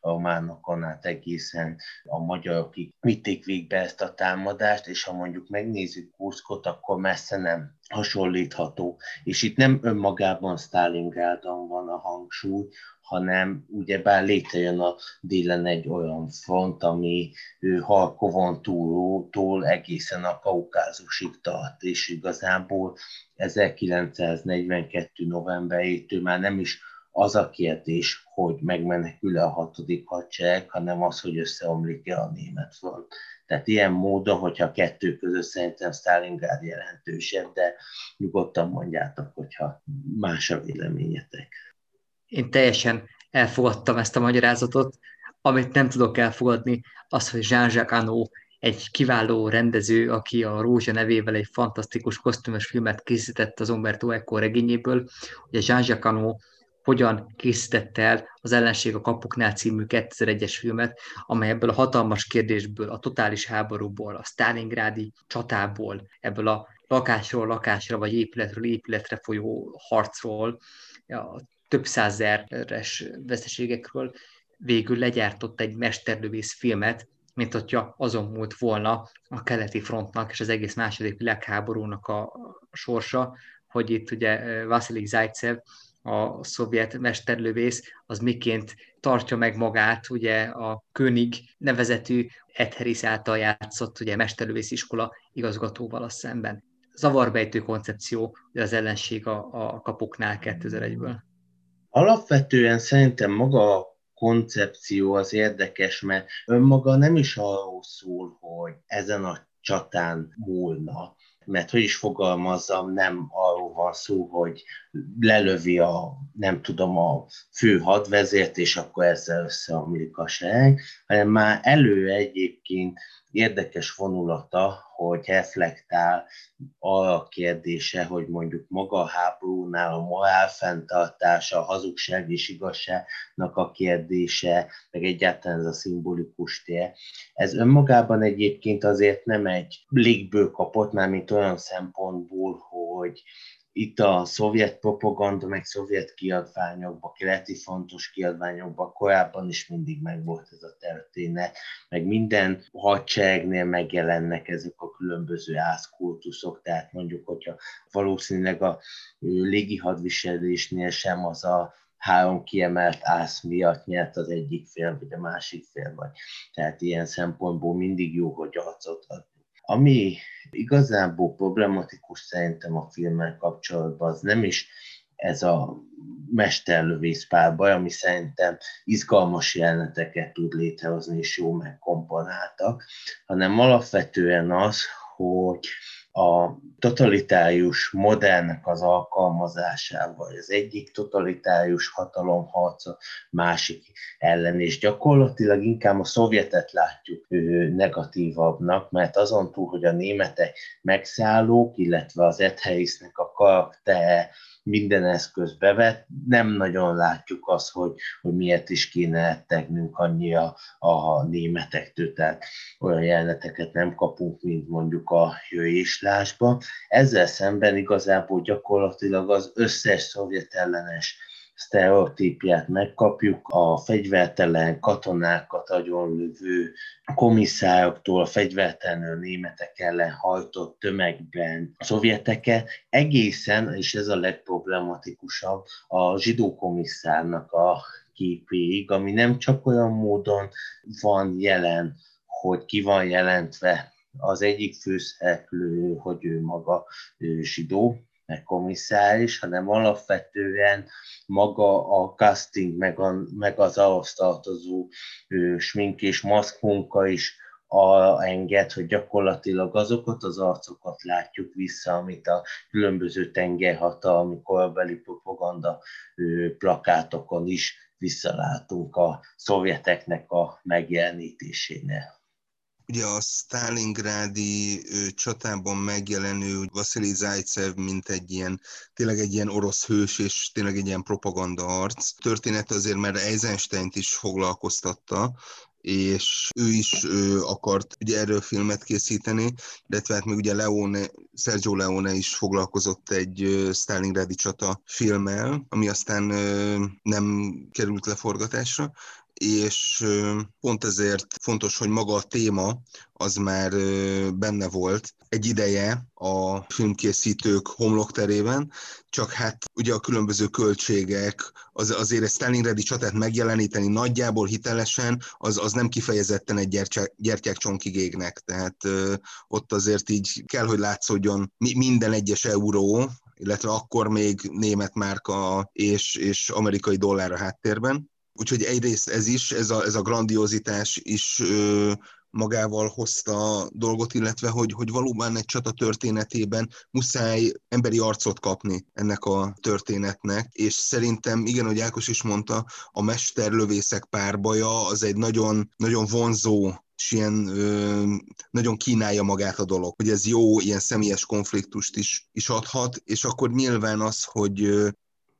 a románokon át egészen a magyarokig vitték végbe ezt a támadást, és ha mondjuk megnézzük Kurszkot, akkor messze nem hasonlítható. És itt nem önmagában Stalingrádon van a hangsúly, hanem ugyebár létrejön a délen egy olyan front, ami Harkovon túltól egészen a Kaukázusig tart, és igazából 1942. novemberétől már nem is az a kérdés, hogy megmenekül-e a hatodik hadsereg, hanem az, hogy összeomlik-e a német front. Tehát ilyen módon, hogyha kettő között szerintem Stalingrad jelentősebb, de nyugodtan mondjátok, hogyha más a véleményetek. Én teljesen elfogadtam ezt a magyarázatot. Amit nem tudok elfogadni, az, hogy Jean-Jacques Anno egy kiváló rendező, aki a Rózsa nevével egy fantasztikus kosztümös filmet készített az Umberto Eco regényéből, a Jean-Jacques Anno hogyan készítette el az Ellenség a kapuknál című 2001-es filmet, amely ebből a hatalmas kérdésből, a totális háborúból, a Stalingrádi csatából, ebből a lakásról lakásra vagy épületről épületre folyó harcról, a több százezeres veszteségekről végül legyártott egy mesterlövész filmet, mint hogyha azon múlt volna a keleti frontnak és az egész második világháborúnak a sorsa, hogy itt ugye Vasily Zaitsev, a szovjet mesterlövész, az miként tartja meg magát, ugye a König nevezetű Etheris által játszott ugye mesterlövész iskola igazgatóval a szemben. Zavarbejtő koncepció az ellenség a, a kapoknál 2001-ből. Alapvetően szerintem maga a koncepció az érdekes, mert önmaga nem is arról szól, hogy ezen a csatán múlna, mert hogy is fogalmazzam, nem arról van szó, hogy lelövi a, nem tudom, a fő hadvezért, és akkor ezzel összeomlik a sereg, hanem már elő egyébként érdekes vonulata, hogy reflektál a kérdése, hogy mondjuk maga a háborúnál a morál fenntartása, a hazugság és igazságnak a kérdése, meg egyáltalán ez a szimbolikus tér. Ez önmagában egyébként azért nem egy légből kapott, már mint olyan szempontból, hogy itt a szovjet propaganda, meg szovjet kiadványokban, keleti fontos kiadványokban korábban is mindig megvolt ez a történet, meg minden hadseregnél megjelennek ezek a különböző ászkultuszok, tehát mondjuk, hogyha valószínűleg a légi hadviselésnél sem az a három kiemelt ász miatt nyert az egyik fél, vagy a másik fél, vagy. Tehát ilyen szempontból mindig jó, hogy arcot ad ami igazából problematikus szerintem a filmmel kapcsolatban, az nem is ez a mesterlövész párbaj, ami szerintem izgalmas jeleneteket tud létrehozni, és jó megkomponáltak, hanem alapvetően az, hogy a totalitárius modellnek az alkalmazásával, az egyik totalitárius hatalom harca másik ellen, és gyakorlatilag inkább a szovjetet látjuk negatívabbnak, mert azon túl, hogy a németek megszállók, illetve az Edheisnek a karaktere minden eszköz bevet, nem nagyon látjuk azt, hogy, hogy miért is kéne ettegnünk annyira a németektől, tehát olyan jeleneteket nem kapunk, mint mondjuk a jöjéslásba. Ezzel szemben igazából gyakorlatilag az összes szovjet ellenes sztereotípiát megkapjuk, a fegyvertelen katonákat agyonlövő komisszároktól a fegyvertelenül németek ellen hajtott tömegben a szovjeteket, egészen, és ez a legproblematikusabb, a zsidó komisszárnak a képéig, ami nem csak olyan módon van jelen, hogy ki van jelentve az egyik főszereplő, hogy ő maga ő zsidó, meg komisszáris, hanem alapvetően maga a casting, meg, a, meg az ahhoz tartozó smink és maszk munka is a, enged, hogy gyakorlatilag azokat az arcokat látjuk vissza, amit a különböző tengerhatalmi korbeli propaganda ő, plakátokon is visszalátunk a szovjeteknek a megjelenítésénél. Ugye a Stalingrádi csatában megjelenő Vasili Zajcev, mint egy ilyen, tényleg egy ilyen orosz hős, és tényleg egy ilyen propaganda arc. Történet azért, mert Eisenstein-t is foglalkoztatta, és ő is ő akart ugye erről filmet készíteni, illetve hát még ugye Leone, Sergio Leone is foglalkozott egy Stalingrádi csata filmmel, ami aztán nem került leforgatásra, és pont ezért fontos, hogy maga a téma az már benne volt egy ideje a filmkészítők homlokterében, csak hát ugye a különböző költségek, az, azért egy Stalingradi csatát megjeleníteni nagyjából hitelesen, az, az nem kifejezetten egy gyertyák, csonkig égnek, tehát ott azért így kell, hogy látszódjon minden egyes euró, illetve akkor még német márka és, és amerikai dollár a háttérben. Úgyhogy egyrészt ez is, ez a, ez a grandiozitás is ö, magával hozta dolgot, illetve hogy, hogy valóban egy csata történetében muszáj emberi arcot kapni ennek a történetnek, és szerintem, igen, hogy Ákos is mondta, a mesterlövészek párbaja az egy nagyon, nagyon vonzó és ilyen ö, nagyon kínálja magát a dolog, hogy ez jó, ilyen személyes konfliktust is, is adhat, és akkor nyilván az, hogy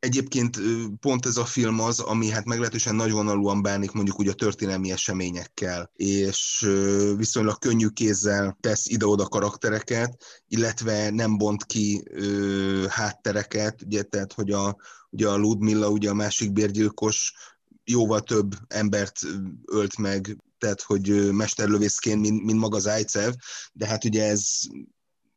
Egyébként pont ez a film az, ami hát meglehetősen nagyvonalúan bánik mondjuk úgy a történelmi eseményekkel, és viszonylag könnyű kézzel tesz ide-oda karaktereket, illetve nem bont ki ö, háttereket, ugye, tehát hogy a, ugye a Ludmilla, ugye a másik bérgyilkos jóval több embert ölt meg, tehát hogy mesterlövészként, mint, mint maga Zajcev, de hát ugye ez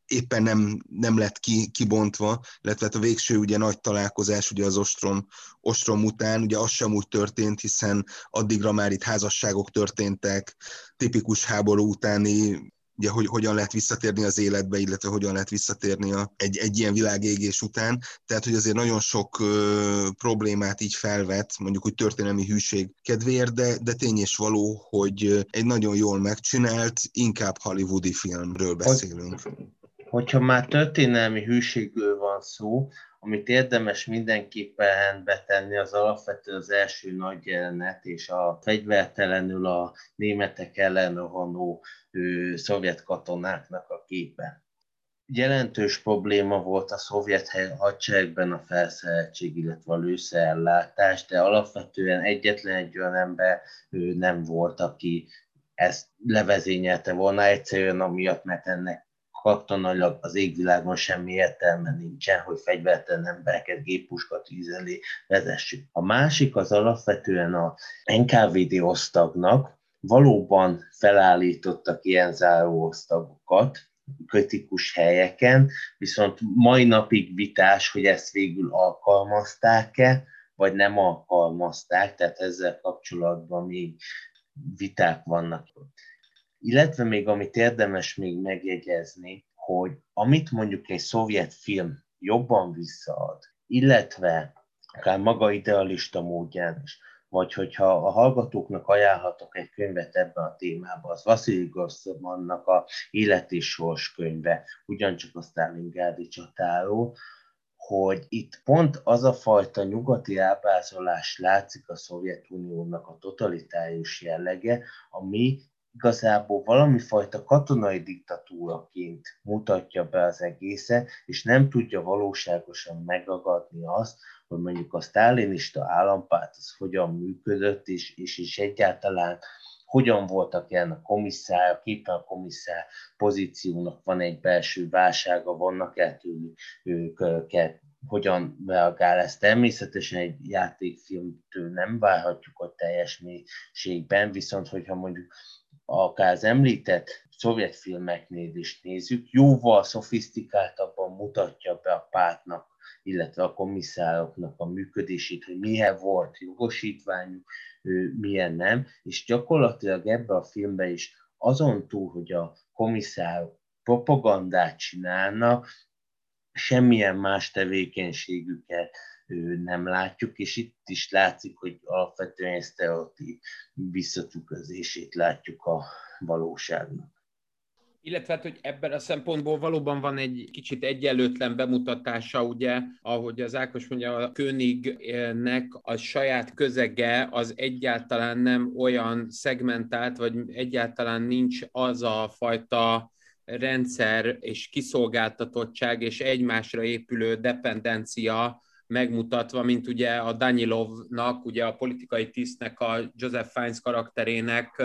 éppen nem, nem lett ki, kibontva, illetve hát a végső ugye nagy találkozás ugye az ostrom, ostrom után, ugye az sem úgy történt, hiszen addigra már itt házasságok történtek, tipikus háború utáni ugye, hogy hogyan lehet visszatérni az életbe, illetve hogyan lehet visszatérni a, egy, egy ilyen világégés után. Tehát, hogy azért nagyon sok ö, problémát így felvet, mondjuk úgy történelmi hűség kedvéért, de, de tény és való, hogy egy nagyon jól megcsinált, inkább hollywoodi filmről beszélünk. Hogy, hogyha már történelmi hűségről van szó, amit érdemes mindenképpen betenni, az alapvető az első nagy jelenet, és a fegyvertelenül a németek ellen rohanó szovjet katonáknak a képe. Jelentős probléma volt a szovjet hadseregben a felszereltség, illetve a lőszerellátás, de alapvetően egyetlen egy olyan ember ő nem volt, aki ezt levezényelte volna egyszerűen amiatt, mert ennek katonailag az égvilágon semmi értelme nincsen, hogy fegyvertelen embereket géppuska tűz elé vezessük. A másik az alapvetően a NKVD osztagnak valóban felállítottak ilyen záró osztagokat, kritikus helyeken, viszont mai napig vitás, hogy ezt végül alkalmazták-e, vagy nem alkalmazták, tehát ezzel kapcsolatban még viták vannak. Illetve még amit érdemes még megjegyezni, hogy amit mondjuk egy szovjet film jobban visszaad, illetve akár maga idealista módján is, vagy hogyha a hallgatóknak ajánlhatok egy könyvet ebben a témában, az Vasili Gorszmannak a Élet és Sors könyve, ugyancsak a Stalingrádi csatáról, hogy itt pont az a fajta nyugati ábrázolás látszik a Szovjetuniónak a totalitárius jellege, ami igazából valami fajta katonai diktatúraként mutatja be az egészet, és nem tudja valóságosan megragadni azt, hogy mondjuk a sztálinista állampárt az hogyan működött, és, és, és egyáltalán hogyan voltak jelen a komisszár, a képen a komisszár pozíciónak van egy belső válsága, vannak el ők, ők hogyan reagál ez. Természetesen egy játékfilmtől nem várhatjuk a teljes mélységben, viszont hogyha mondjuk akár az említett szovjet filmeknél is nézzük, jóval szofisztikáltabban mutatja be a pártnak illetve a komisszároknak a működését, hogy milyen volt jogosítványuk, milyen nem, és gyakorlatilag ebbe a filmbe is azon túl, hogy a komisszárok propagandát csinálnak, semmilyen más tevékenységüket nem látjuk, és itt is látszik, hogy alapvetően sztereotíp visszatükrözését látjuk a valóságnak. Illetve hát, hogy ebben a szempontból valóban van egy kicsit egyenlőtlen bemutatása, ugye, ahogy az Ákos mondja, a Könignek a saját közege az egyáltalán nem olyan szegmentált, vagy egyáltalán nincs az a fajta rendszer és kiszolgáltatottság és egymásra épülő dependencia megmutatva, mint ugye a Danilovnak, ugye a politikai tisztnek, a Joseph Fiennes karakterének,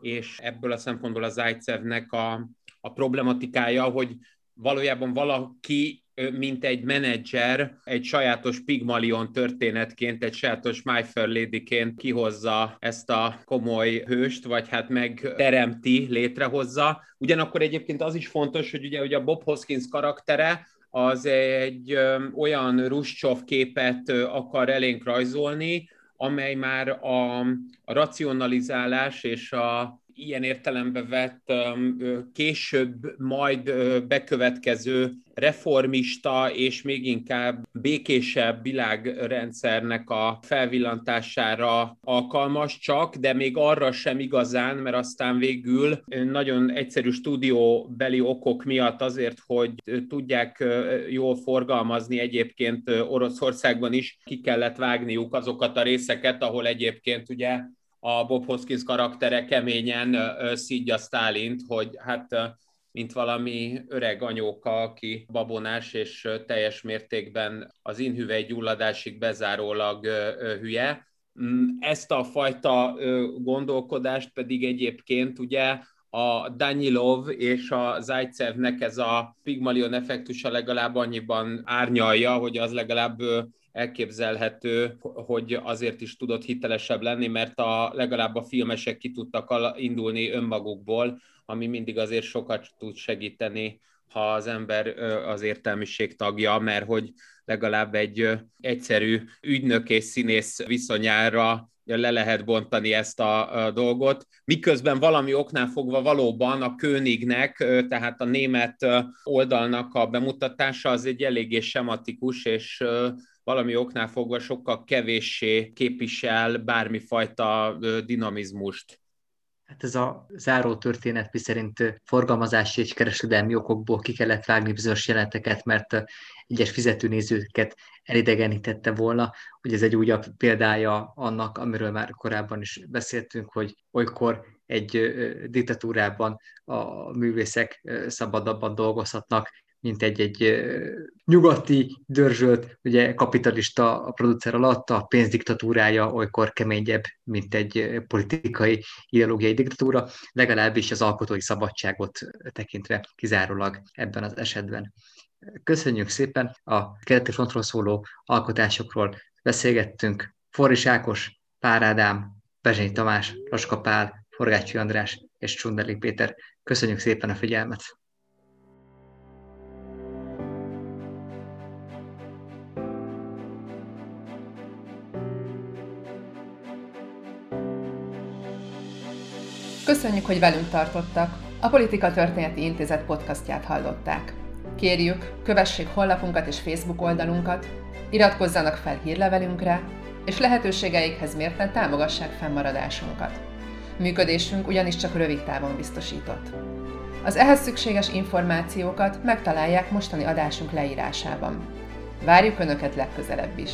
és ebből a szempontból a Zajcevnek a, a problematikája, hogy valójában valaki mint egy menedzser, egy sajátos Pigmalion történetként, egy sajátos My Fair Lady-ként kihozza ezt a komoly hőst, vagy hát megteremti, létrehozza. Ugyanakkor egyébként az is fontos, hogy ugye, ugye a Bob Hoskins karaktere, az egy olyan Ruscsov képet akar elénk rajzolni, amely már a, a racionalizálás és a ilyen értelembe vett később majd bekövetkező reformista és még inkább békésebb világrendszernek a felvillantására alkalmas csak, de még arra sem igazán, mert aztán végül nagyon egyszerű stúdióbeli okok miatt azért, hogy tudják jól forgalmazni egyébként Oroszországban is ki kellett vágniuk azokat a részeket, ahol egyébként ugye a Bob Hoskins karaktere keményen szídja Stálint, hogy hát mint valami öreg anyóka, aki babonás és teljes mértékben az inhüvely gyulladásig bezárólag hülye. Mm, ezt a fajta gondolkodást pedig egyébként ugye a Danilov és a Zajcevnek ez a Pigmalion effektusa legalább annyiban árnyalja, hogy az legalább elképzelhető, hogy azért is tudott hitelesebb lenni, mert a, legalább a filmesek ki tudtak indulni önmagukból, ami mindig azért sokat tud segíteni, ha az ember az értelmiség tagja, mert hogy legalább egy egyszerű ügynök és színész viszonyára le lehet bontani ezt a, dolgot, miközben valami oknál fogva valóban a Könignek, tehát a német oldalnak a bemutatása az egy eléggé sematikus, és valami oknál fogva sokkal kevéssé képvisel bármifajta dinamizmust. Hát ez a záró történet, miszerint forgalmazási és kereskedelmi okokból ki kellett vágni bizonyos jeleneteket, mert egyes fizetőnézőket elidegenítette volna, hogy ez egy újabb példája annak, amiről már korábban is beszéltünk, hogy olykor egy diktatúrában a művészek szabadabban dolgozhatnak, mint egy-egy nyugati, dörzsölt, ugye kapitalista a producer alatt, a pénzdiktatúrája olykor keményebb, mint egy politikai, ideológiai diktatúra, legalábbis az alkotói szabadságot tekintve kizárólag ebben az esetben. Köszönjük szépen, a keleti frontról szóló alkotásokról beszélgettünk. Forris Ákos, Pár Ádám, Bezsény Tamás, Laska Pál, Forgácsi András és Csundeli Péter. Köszönjük szépen a figyelmet! Köszönjük, hogy velünk tartottak. A Politika Történeti Intézet podcastját hallották. Kérjük, kövessék honlapunkat és Facebook oldalunkat, iratkozzanak fel hírlevelünkre, és lehetőségeikhez mérten támogassák fennmaradásunkat. Működésünk ugyanis csak rövid távon biztosított. Az ehhez szükséges információkat megtalálják mostani adásunk leírásában. Várjuk Önöket legközelebb is!